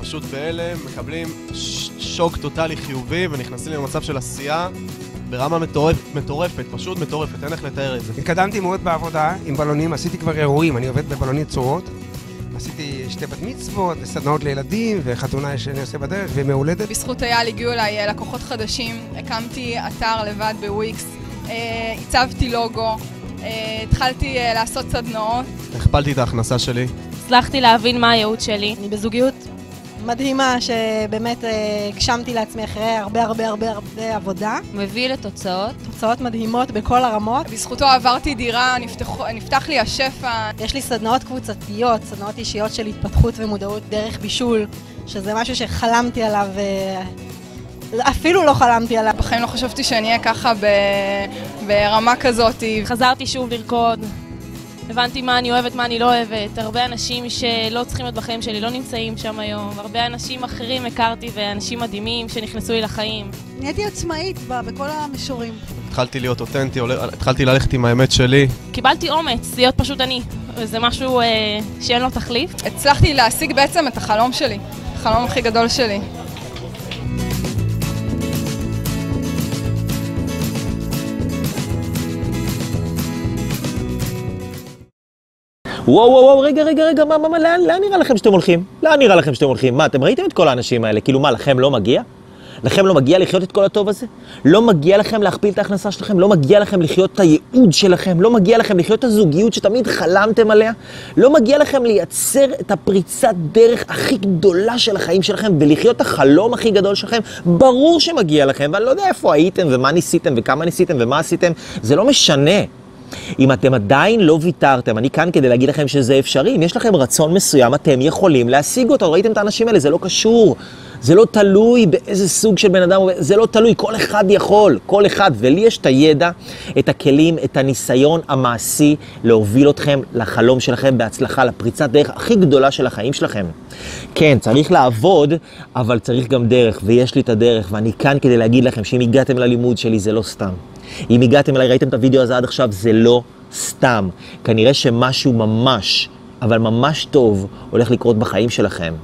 פשוט בהלם, מקבלים שוק טוטאלי חיובי ונכנסים למצב של עשייה. ברמה מטורפת, מטורפת, פשוט מטורפת, אין איך לתאר את זה. התקדמתי מאוד בעבודה עם בלונים, עשיתי כבר אירועים, אני עובד בבלונים צורות. עשיתי שתי בת מצוות, וסדנאות לילדים, וחתונה שאני עושה בדרך, ומהולדת. בזכות אייל הגיעו אליי אה, לקוחות חדשים, הקמתי אתר לבד בוויקס, אה, הצבתי לוגו, אה, התחלתי לעשות סדנאות. הכפלתי את ההכנסה שלי. הצלחתי להבין מה הייעוד שלי. אני בזוגיות מדהימה שבאמת הגשמתי לעצמי אחרי הרבה הרבה הרבה הרבה עבודה. מביא לתוצאות. תוצאות מדהימות בכל הרמות. בזכותו עברתי דירה, נפתח, נפתח לי השפע. יש לי סדנאות קבוצתיות, סדנאות אישיות של התפתחות ומודעות דרך בישול, שזה משהו שחלמתי עליו אפילו לא חלמתי עליו. בחיים לא חשבתי שאני אהיה ככה ב... ברמה כזאת. חזרתי שוב לרקוד. הבנתי מה אני אוהבת, מה אני לא אוהבת. הרבה אנשים שלא צריכים להיות בחיים שלי לא נמצאים שם היום. הרבה אנשים אחרים הכרתי ואנשים מדהימים שנכנסו לי לחיים. נהייתי עצמאית בכל המישורים. התחלתי להיות אותנטי, התחלתי ללכת עם האמת שלי. קיבלתי אומץ להיות פשוט אני. זה משהו אה, שאין לו תחליף. הצלחתי להשיג בעצם את החלום שלי. החלום הכי גדול שלי. וואו וואו וואו, רגע רגע רגע, מה, מה, מה, לאן, לאן נראה לכם שאתם הולכים? לאן נראה לכם שאתם הולכים? מה, אתם ראיתם את כל האנשים האלה? כאילו מה, לכם לא מגיע? לכם לא מגיע לחיות את כל הטוב הזה? לא מגיע לכם להכפיל את ההכנסה שלכם? לא מגיע לכם לחיות את הייעוד שלכם? לא מגיע לכם לחיות את הזוגיות שתמיד חלמתם עליה? לא מגיע לכם לייצר את הפריצת דרך הכי גדולה של החיים שלכם ולחיות את החלום הכי גדול שלכם? ברור שמגיע לכם, ואני לא יודע איפה הייתם ומה ניסיתם וכמה ניסיתם ומה עשיתם, זה לא משנה. אם אתם עדיין לא ויתרתם, אני כאן כדי להגיד לכם שזה אפשרי. אם יש לכם רצון מסוים, אתם יכולים להשיג אותו. ראיתם את האנשים האלה? זה לא קשור. זה לא תלוי באיזה סוג של בן אדם, זה לא תלוי, כל אחד יכול, כל אחד. ולי יש את הידע, את הכלים, את הניסיון המעשי להוביל אתכם לחלום שלכם בהצלחה, לפריצת דרך הכי גדולה של החיים שלכם. כן, צריך לעבוד, אבל צריך גם דרך, ויש לי את הדרך, ואני כאן כדי להגיד לכם שאם הגעתם ללימוד שלי זה לא סתם. אם הגעתם אליי, ראיתם את הוידאו הזה עד עכשיו, זה לא סתם. כנראה שמשהו ממש, אבל ממש טוב, הולך לקרות בחיים שלכם.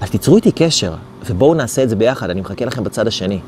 אז תיצרו איתי קשר, ובואו נעשה את זה ביחד, אני מחכה לכם בצד השני.